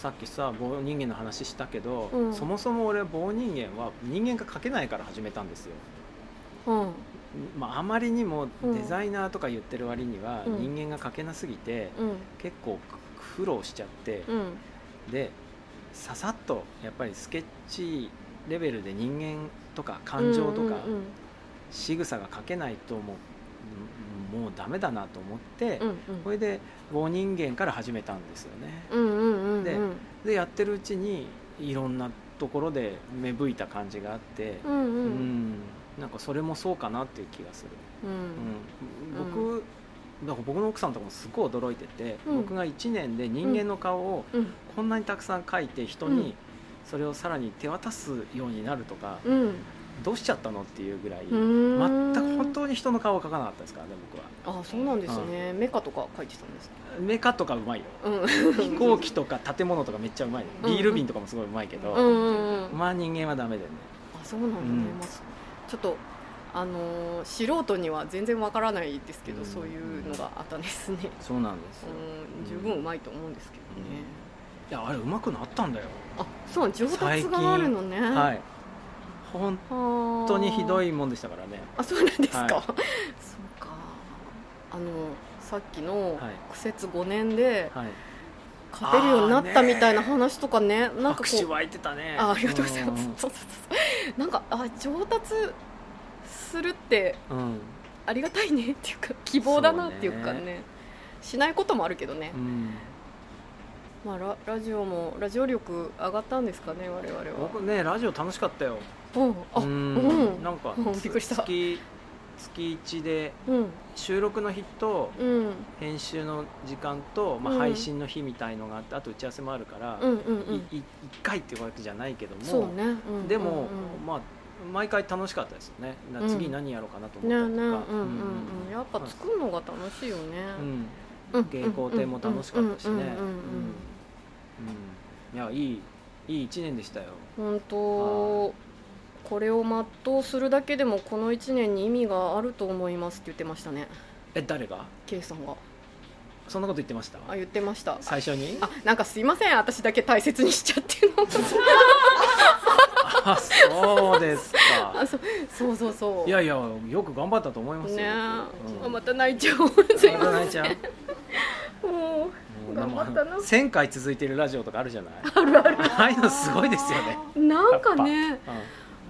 さっきさ棒人間の話したけど、うん。そもそも俺棒人間は人間が描けないから始めたんですよ、うん。まあ、あまりにもうん。デザイナーとか言ってる割にはうん。人間が描けなすぎて、うん。結構苦労しちゃって、うん。でささっとやっぱりスケッチレベルで人間とか感情とかうんうん仕草が描けないともうもうダメだなと思って、うんこれで棒人間から始めたんですよね。うんうんうんうん。ででやってるうちにいろんなところで芽吹いた感じがあってうんうん。うん。なんかそれもそうかなっていう気がする、うん。うん、僕だから僕の奥さんとかもすごい驚いてて、うん。僕が1年で人間の顔をうん。こんなにたくさん描いて人うんにそれをさらに手渡すようになるとか、うんどうしちゃったのっていうぐらい、うん。全く本当に人の顔を描かなかったですからね僕は。あそうなんですね、メカとか書いてたんですか？メカとかうまいよ。うん。飛行機とか建物とかめっちゃうまいビール瓶とかもすごいうまいけど、うんうんうん。まあ人間はダメだよね。あそうなんだね、ちょっとあのー素人には全然わからないですけど、うん。そういうのがあったんですね、そうなんです十分うまいと思うんですけどね、いやあれうまくなったんだよ、あそう上達があるのね。はい本本当にひどいいもんでしたからね。あそうなんですか、はい。そうか。あのさっきのはい。苦節5年ではい。勝てるようになったみたいな話とかねなんかこう。湧いてたね。あありがとうございます。んそうそうそう。なんかあ上達するってうん。ありがたいねっていうか希望だなっていうかね。ね。しないこともあるけどね。う、ん。まあ、ララジオもラジオ力上がったんですかね我々は。僕ねラジオ楽しかったようんなんかうんびっくりした。月月1でうん。収録の日とうん。編集の時間と、まあ、うん。配信の日みたいのがあってあと打ち合わせもあるから、うんうんうん。いい1回っていうわけじゃないけどもそうね、うんでも、まあ毎回楽しかったですよね。次何やろうかなと思ねったりとか、やっぱ作るのが楽しいよね、うん。うん。稽古展も楽しかったしね。いやいいいい1年でしたよ。本当これを全うするだけでもこの1年に意味があると思いますって言ってましたね。え誰が？K さんが。そんなこと言ってました？あ言ってました。最初に？あなんかすいません。私だけ大切にしちゃってるの。あそうですか。あそうそうそうそう。いやいやよく頑張ったと思いますよ、ねうん。あまた泣いちゃう。すいまたま泣いちゃう。もう頑張ったな。1000回続いてるラジオとかあるじゃない？あるある。ああいうのすごいですよね、なんかねう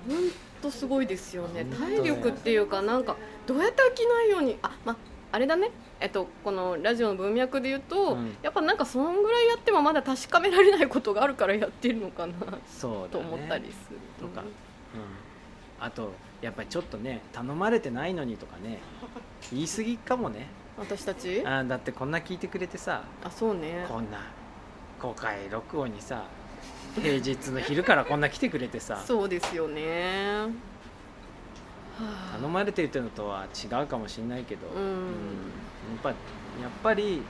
本当すごいですよね。体力っていうかなんかどうやって飽きないようにあまああれだね。えっとこのラジオの文脈で言うと、うん。やっぱなんかそんぐらいやってもまだ確かめられないことがあるからやってるのかなそうだね。と思ったりすると。か、うん、あとやっぱりちょっとね頼まれてないのにとかね。言い過ぎかもね。私たち？あだってこんな聞いてくれてさ。あそうね。こんな公開録音にさ平日の昼からこんな来てくれてさ。そうですよね。はあ。頼まれてるのとは違うかもしれないけど、うん。やっぱやっぱり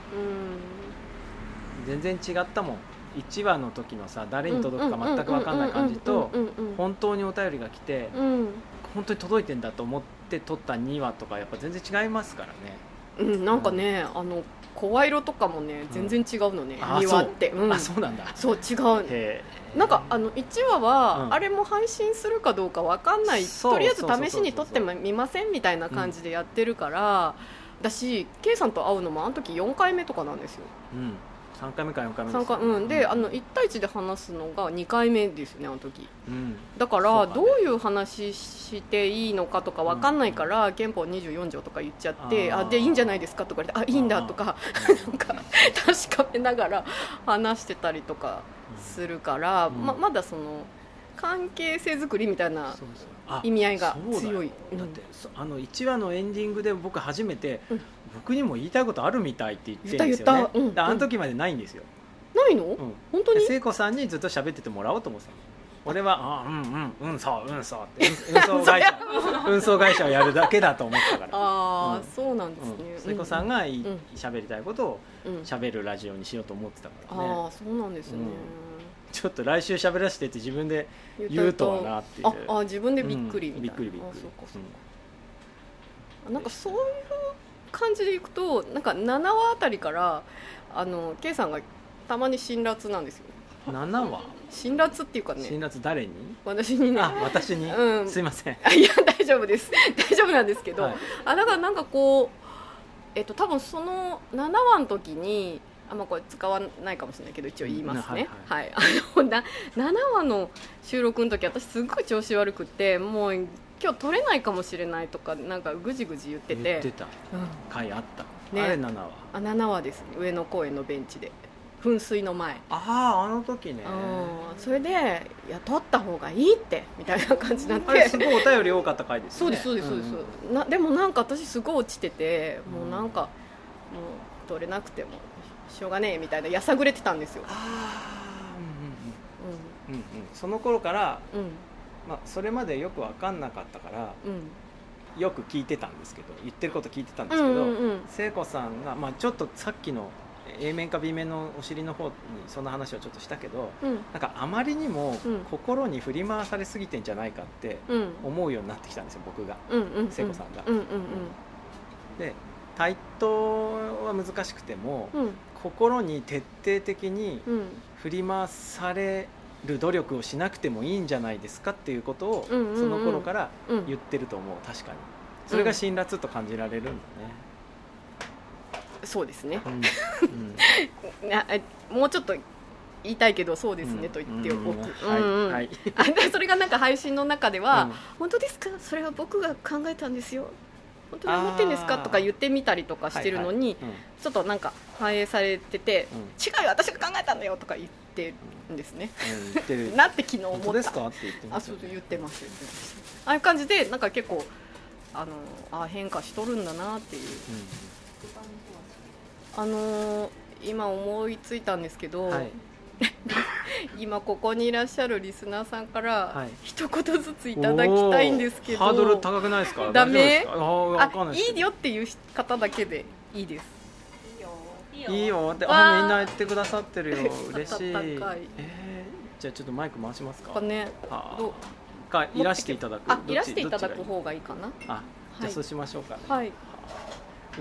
うん。全然違ったもん。1話の時のさ誰に届くか全く分かんない感じとうんうんうんうん本当にお便りが来てうん本当に届いてんだと思って撮った2話とかやっぱ全然違いますからねうん、なんかね、あの声色とかもね全然違うのね、あ2話って。そう,、うん。あそうなんだ。そう違う。なんかあの1話は、うん。あれも配信するかどうかわかんない。とりあえず試しに撮ってみませんみたいな感じでやってるから、だし K さんと会うのもあの時4回目とかなんですよう。ん3回目か4回目3回うん。であの1対1で話すのが2回目ですよねあの時。うん。だからどういう話していいのかとかわかんないから、憲法24条とか言っちゃってあでいいんじゃないですかとか言ってあいいんだとかなんか確かめながら話してたりとかするから、うん。ままだその関係性作りみたいな意味合いが強い。だってそあの1話のエンディングで僕初めて、うん僕にも言いたいことあるみたいって言ってるんですよね。あの時までないんですよ、なないの、うん。本当に？聖子さんにずっと喋っててもらおうと思ってたの。俺は「あうんうんうんそううんそう」って。運運送会社。運送会社をやるだけだと思ってたから。ああ、うん。そうなんですね、うん。聖子さんがいうん。喋りたいことをうん、うん喋るラジオにしようと思ってたからね。ああそうなんですね、ちょっと来週喋らせてって自分で言うとはなっていう。ああ自分でびっくりみたいな、うんびっくりびっくり。あそうかそうか、なんかそういう感じでいくとなんか7話あたりからあの K さんがたまに辛辣なんですようん7話？辛辣っていうかね辛辣誰に？私にね。あ私に、うん。すいません。あいや大丈夫です。大丈夫なんですけど、はい。あだからなんかこうえっと多分その7話の時にあんまこれ使わないかもしれないけど一応言いますね、うんはい、あのな7話の収録の時私すっごい調子悪くってもう今日撮れないかもしれないとかなんかぐじぐじ言ってて。言ってた。うん。回あった、ね。あれ7話あ7話です上野公園のベンチで。噴水の前。あああの時ね。うん。それで「いや撮った方がいいって」みたいな感じになって。あれすごいお便り多かった回ですよね。そうですそうですそうです、んなでもなんか私すごい落ちててもううんなんか、もう取れなくてもしょうがねえみたいなやさぐれてたんですよ、ああうんうん。うん。うんうん。その頃から、うんまあ、それまでよく分かんなかったからうん。よく聞いてたんですけど言ってること聞いてたんでうんすけど、うんうん聖子さんが、まあ、ちょっとさっきの A 面か B 面のお尻の方にそんな話をちょっとしたけどうん。なんかあまりにもうん。心に振り回されすぎてんじゃないかってうん。思うようになってきたんですよ僕が。うんうん聖子さんが。うんうんで対等は難しくてもうんうん。心に徹底的にうん。振り回される努力をしなくてもいいんじゃないですかっていうことをうんうんうん。その頃からうん。言ってると思う確かに。それが辛辣と感じられるんだね、そうですね。うん。なえもうちょっと言いたいけどそうですね、うん。と言っておく、うん。うんうん。はい。それがなんか配信の中では、うん。本当ですか？それは僕が考えたんですよ。本当に思ってんですか？とか言ってみたりとかしてるのに、うん。ちょっとなんか反映されててうん。違うよ私が考えたんだよとか言ってるんですね、うん なって昨日思った。ですか？って言ってますあそう言ってます言ってます。ああいう感じでなんか結構あのあ変化しとるんだなっていう。あのー今思いついたんですけど、うんはい。今ここにいらっしゃるリスナーさんからはい。一言ずついただきたいんですけど、おーハードル高くないですか？ダメ？あいいよっていう方だけでいいですいいよ。って。あみんな言ってくださってるよ。嬉しい。えーじゃあちょっとマイク回しますか？かねあ。どう？ーかいらしていただく。あいらしていただく方がいいかな。あじゃはい。あそうしましょうか。ねはい。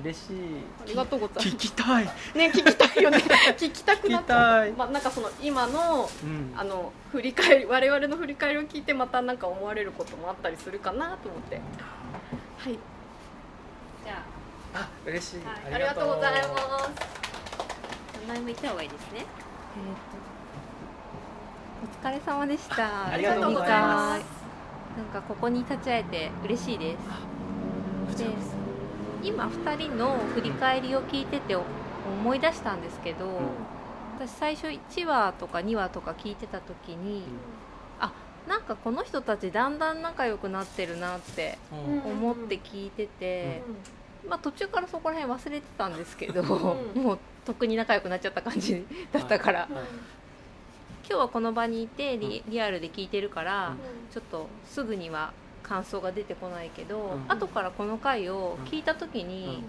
嬉しい。ありがとうございます。聞きたい。ね聞きたいよね。聞きたくなった。い。まあなんかその今のうん。あの振り返り我々の振り返りを聞いてまたなんか思われることもあったりするかなと思って。はい。じゃあ嬉しい。ありがとう。ございます。あ名前も言った方がいいですね。お疲れ様でした。ありがとうございます。なんかここに立ち会えて嬉しいです。で今2人の振り返りを聞いてて思い出したんですけど、私最初1話とか2話とか聞いてた時に、あなんかこの人たちだんだん仲良くなってるなってうん思って聞いてて、まあ、途中からそこら辺忘れてたんですけど、ん。もうとっくに仲良くなっちゃった感じだったから、はい。今日はこの場にいてリリアルで聞いてるから、うん。ちょっとすぐには感想が出てこないけど、うん。後からこの回を聞いた時に、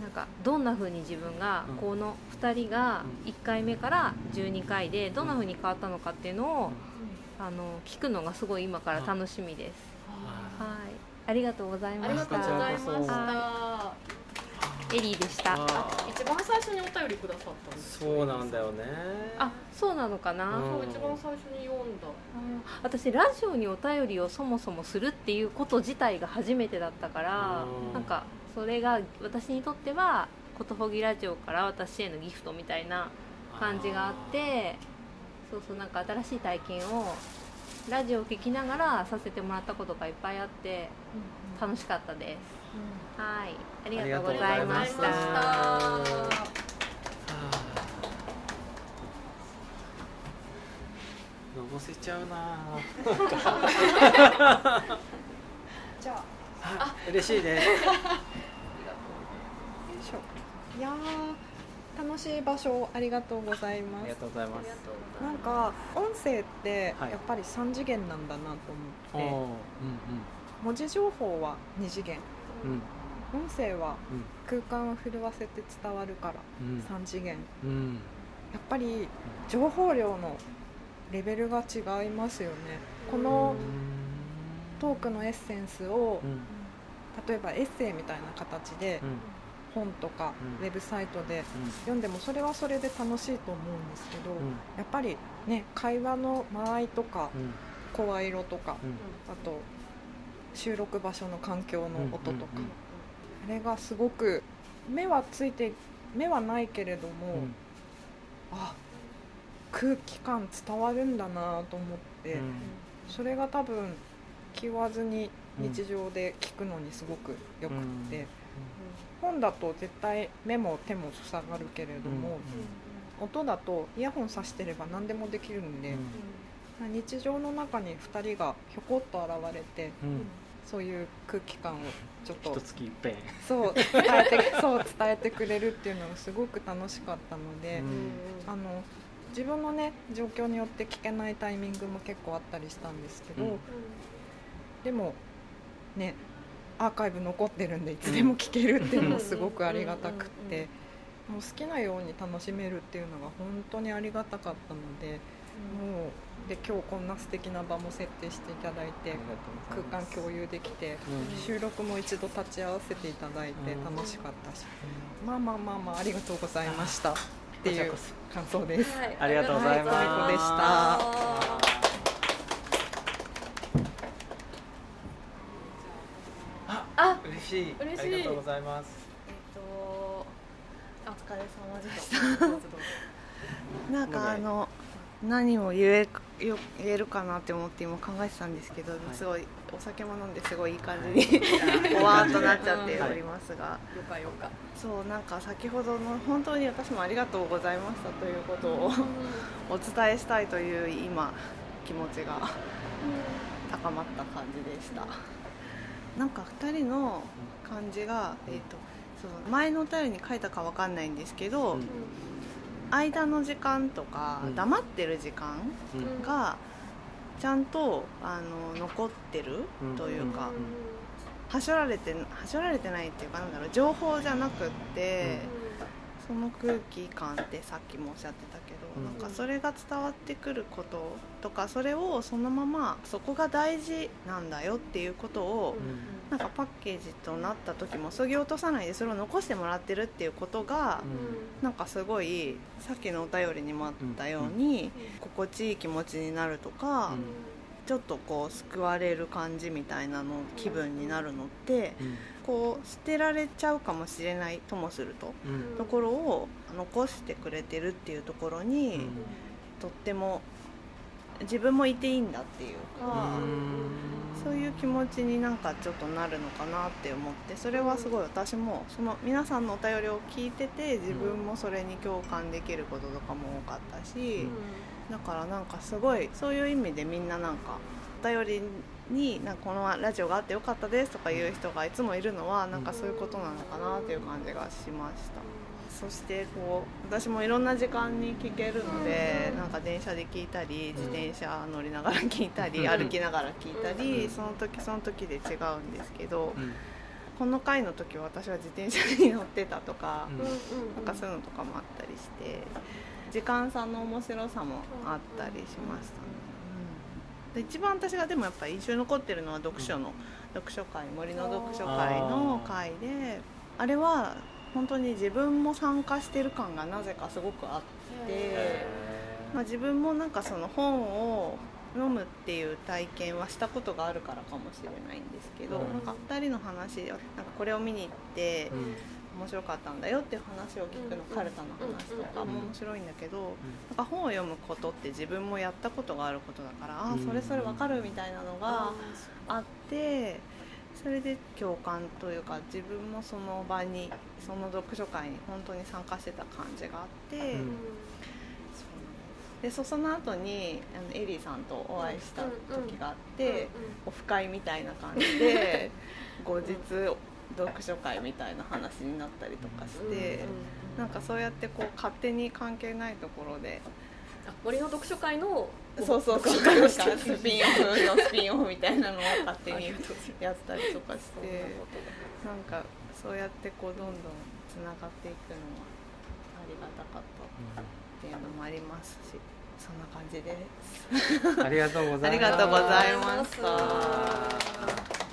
なんかどんな風に自分がうん。この2人がうん。1回目から12回でどんな風に変わったのかっていうのを、あの聞くのがすごい今から楽しみです。はい、ありがとうございまありがした。とうございましはたエリーでした。一番最初にお便りくださったんですそうなんだよねあ、そうなのかな？うん一番最初に読んだ私ラジオにお便りをそもそもするっていうこと自体が初めてだったからうんなんかそれが私にとってはことほぎラジオから私へのギフトみたいな感じがあってそうそうなんか新しい体験をラジオを聞きながらさせてもらったことがいっぱいあって楽しかったです。はいありがとうござい。ましありがとうございました。のぼせちゃうなじゃあ。あ嬉しいです。いやー楽しい場所ありがとうございます。ありがとうございます。なんか音声ってはい。やっぱり3次元なんだなと思って、文字情報は2次元。うん。うん音声は空間を震わせて伝わるからうん。3次元。うん。うんやっぱり情報量のレベルが違いますよね。このトークのエッセンスをうん。例えばエッセイみたいな形でうん本とかうん。ウェブサイトで読んでもそれはそれで楽しいと思うんですけどうん。やっぱりね会話の間合いとかうん。声色とかうん。あと収録場所の環境の音とかあれがすごく目はついて目はないけれども、うん。あ空気感伝わるんだなと思って、うん。それが多分気負わずに日常で聞くのにすごくよくって、本だと絶対目も手も塞がるけれども、音だとイヤホンさしてれば何でもできるんで、日常の中に2人がひょこっと現れてそういう空気感をちょっとそう伝えて そう伝えてくれるっていうのがすごく楽しかったので、うん。あの自分のね状況によって聞けないタイミングも結構あったりしたんですけど、うん。でもねアーカイブ残ってるんでいつでも聞けるっていうのもすごくありがたくって。もう好きなように楽しめるっていうのが本当にありがたかったのでもうで今日こんな素敵な場も設定していただいて空間共有できてうん。収録も一度立ち会わせていただいてうん。楽しかったし。まあまあまあまあありがとうございましたっていう感想です。ありがとうございます。はい最高でした嬉しい。嬉しい。ありがとうございます。えっとお疲れ様でした。なんかあの何を言えよ言えるかなって思って今考えてたんですけど、すごいお酒も飲んですごいいい感じに おわーっとなっちゃっておりますが、よかよか。そうなんか先ほどの本当に私もありがとうございましたということをお伝えしたいという今気持ちが高まった感じでしたなんか2人の感じが、えー、とその前のお便りに書いたかわかんないんですけど、うん。間の時間とか、うん。黙ってる時間うん。がちゃんとあの残ってるうん。というか、うん。はしょられてはしょられてないっていうかなんだろう情報じゃなくって、その空気感ってさっきもおっしゃってたなんかそれが伝わってくることとかそれをそのままそこが大事なんだよっていうことを、なんかパッケージとなった時もそぎ落とさないでそれを残してもらってるっていうことが、なんかすごいさっきのお便りにもあったように、心地いい気持ちになるとか、ちょっとこう救われる感じみたいなの気分になるのってこう捨てられちゃうかもしれないともすると。うん。ところを残してくれてるっていうところに、うん。とっても自分もいていいんだっていうか、そういう気持ちになんかちょっとなるのかなって思ってそれはすごい私もその皆さんのお便りを聞いてて自分もそれに共感できることとかも多かったし、だからなんかすごいそういう意味でみんななんかお便りになんかこのラジオがあってよかったですとかいう人がいつもいるのはなんかそういうことなのかなっていう感じがしました。そしてこう私もいろんな時間に聞けるのでなんか電車で聞いたり自転車乗りながら聞いたりうん。歩きながら聞いたりその時その時で違うんですけどうん。この回の時は私は自転車に乗ってたとかうん。なんかそういうのとかもあったりして時間差の面白さもあったりしましたね、一番私がでもやっぱり印象に残ってるのは読書の読書会森の読書会の会であれは本当に自分も参加してる感がなぜかすごくあって、まあ、自分もなんかその本を飲むっていう体験はしたことがあるからかもしれないんですけど、うん。なんか2人の話でなんかこれを見に行って、面白かったんだよっていう話を聞くの、カルタの話とかも面白いんだけど、なんか本を読むことって自分もやったことがあることだから、ああそれそれわかるみたいなのがあってそれで共感というか自分もその場にその読書会に本当に参加してた感じがあって。うん。でそその後にあのエリーさんとお会いした時があって、オフ会みたいな感じで 後日読書会みたいな話になったりとかして、なんかそうやってこう勝手に関係ないところで。あ森の読書会のそうそうそう。なんかスピンオフのスピンオフみたいなのを勝手にやったりとかして。なんかそうやってこうどんどんつながっていくのはありがたかったっていうのもありますしそんな感じです。ありがとうございます。ありがとうございました。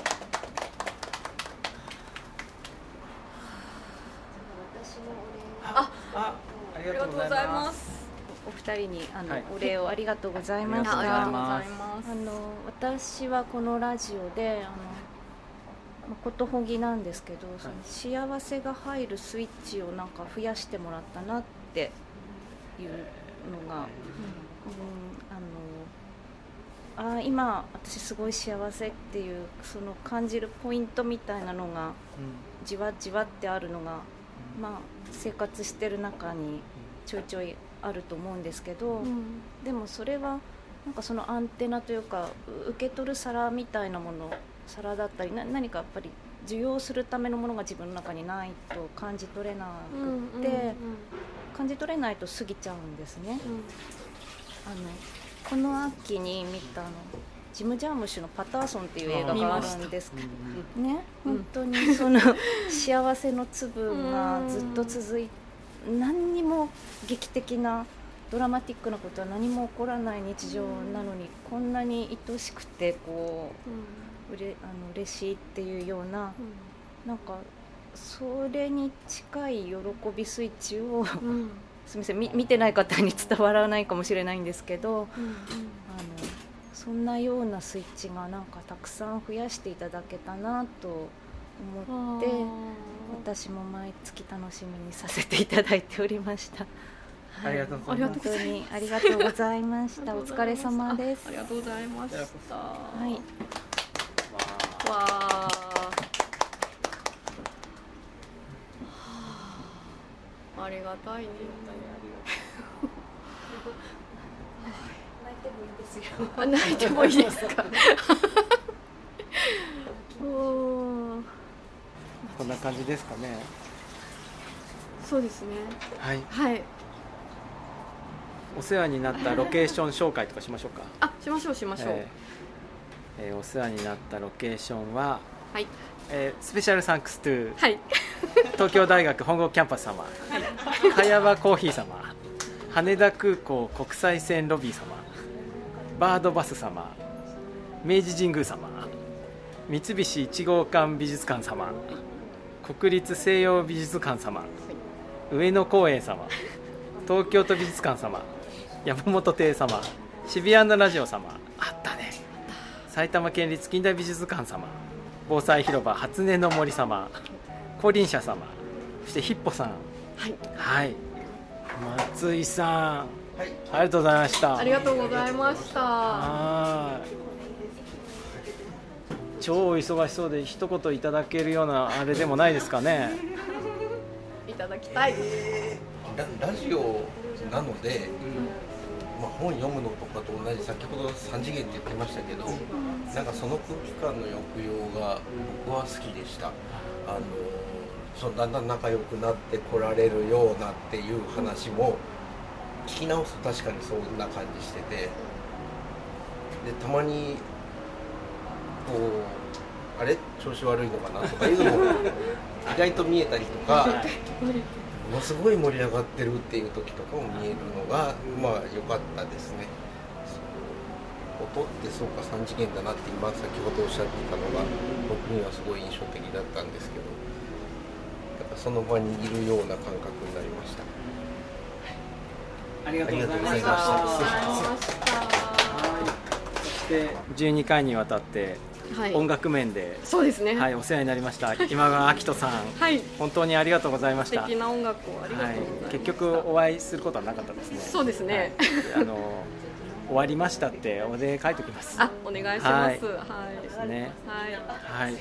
あありありがとうございます。お二人にあの、はい。お礼をありがとうございました。ありがとうございあます。あの私はこのラジオであのまあことほぎなんですけど、その幸せが入るスイッチをなんか増やしてもらったなっていうのが、うんあのあー今私すごい幸せっていうその感じるポイントみたいなのがじわじわってあるのが、まあ、生活してる中にちょいちょいあると思うんですけど、でもそれはなんかそのアンテナというかう受け取る皿みたいなもの皿だったりな何かやっぱり受容するためのものが自分の中にないと感じ取れなくって、感じ取れないと過ぎちゃうんですね。あのこの秋に見たあのジム・ジャームシュの「パターソン」っていう映画があるんですけどね、本当にその幸せの粒がずっと続い何にも劇的なドラマティックなことは何も起こらない日常なのにこんなに愛しくてこううれあの嬉しいっていうようななんかそれに近い喜びスイッチを すみませんみ見てない方に伝わらないかもしれないんですけどあのそんなようなスイッチがなんかたくさん増やしていただけたなと思って私も毎月楽しみにさせていただいておりました。ありがとうございます本当にありがとうございました。お疲れ様です。ありがとうございましたはい。わあありがたいね あ泣いてもいいですか？こんな感じですかね。そうですね。はい。はい。お世話になったロケーション紹介とかしましょうか。あしましょうしましょう、えーえーお世話になったロケーションは、はい。えー Special thanks to はい。東京大学本郷キャンパス様茅場コーヒー様羽田空港国際線ロビー様バードバス様明治神宮様三菱一号館美術館様国立西洋美術館様上野公園様東京都美術館様山本亭様渋谷のラジオ様あったね。埼玉県立近代美術館様防災広場初音の森様光臨社様そしてヒッポさん。はい。はい。松井さん、ありがとうございました。ありがとうございました。はい。超忙しそうで一言いただけるようなあれでもないですかね。いただきたい。ララジオなので、まあ、本読むのとかと同じ先ほど3次元って言ってましたけどなんかその空気感の抑揚が僕は好きでした。あのそのだんだん仲良くなってこられるようなっていう話も聞き直すと確かにそんな感じしてて。でたまにこうあれ？調子悪いのかなとかいうのも 意外と見えたりとかものすごい盛り上がってるっていう時とかも見えるのがまあ良かったですね。音ってそうか3次元だなって今先ほどおっしゃってたのが僕にはすごい印象的だったんですけどだからその場にいるような感覚になりましたありがとうございました。そして12回にわたってはい。音楽面で、そうですね。はい、お世話になりました今川明人さん。はい。本当にありがとうございました。素敵な音楽をありがとうはい、結局お会いすることはなかったですね。そうですね。はい。あの終わりましたってお礼書いておきます。あお願いします。ははい。ですね。はい。はい。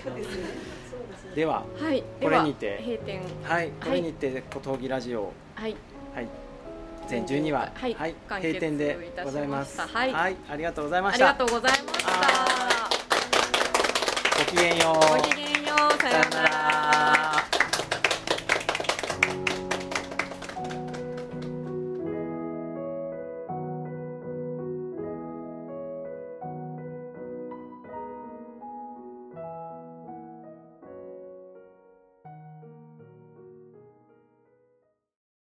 でははい、これにて閉店。はい。これにて「ことぎラジオ。はい」はい全12話。はい。完結閉店でございますいたしましたはい。ありがとうございまありがしたとうございました。ごきげんよう。ごきげんよう。さようなら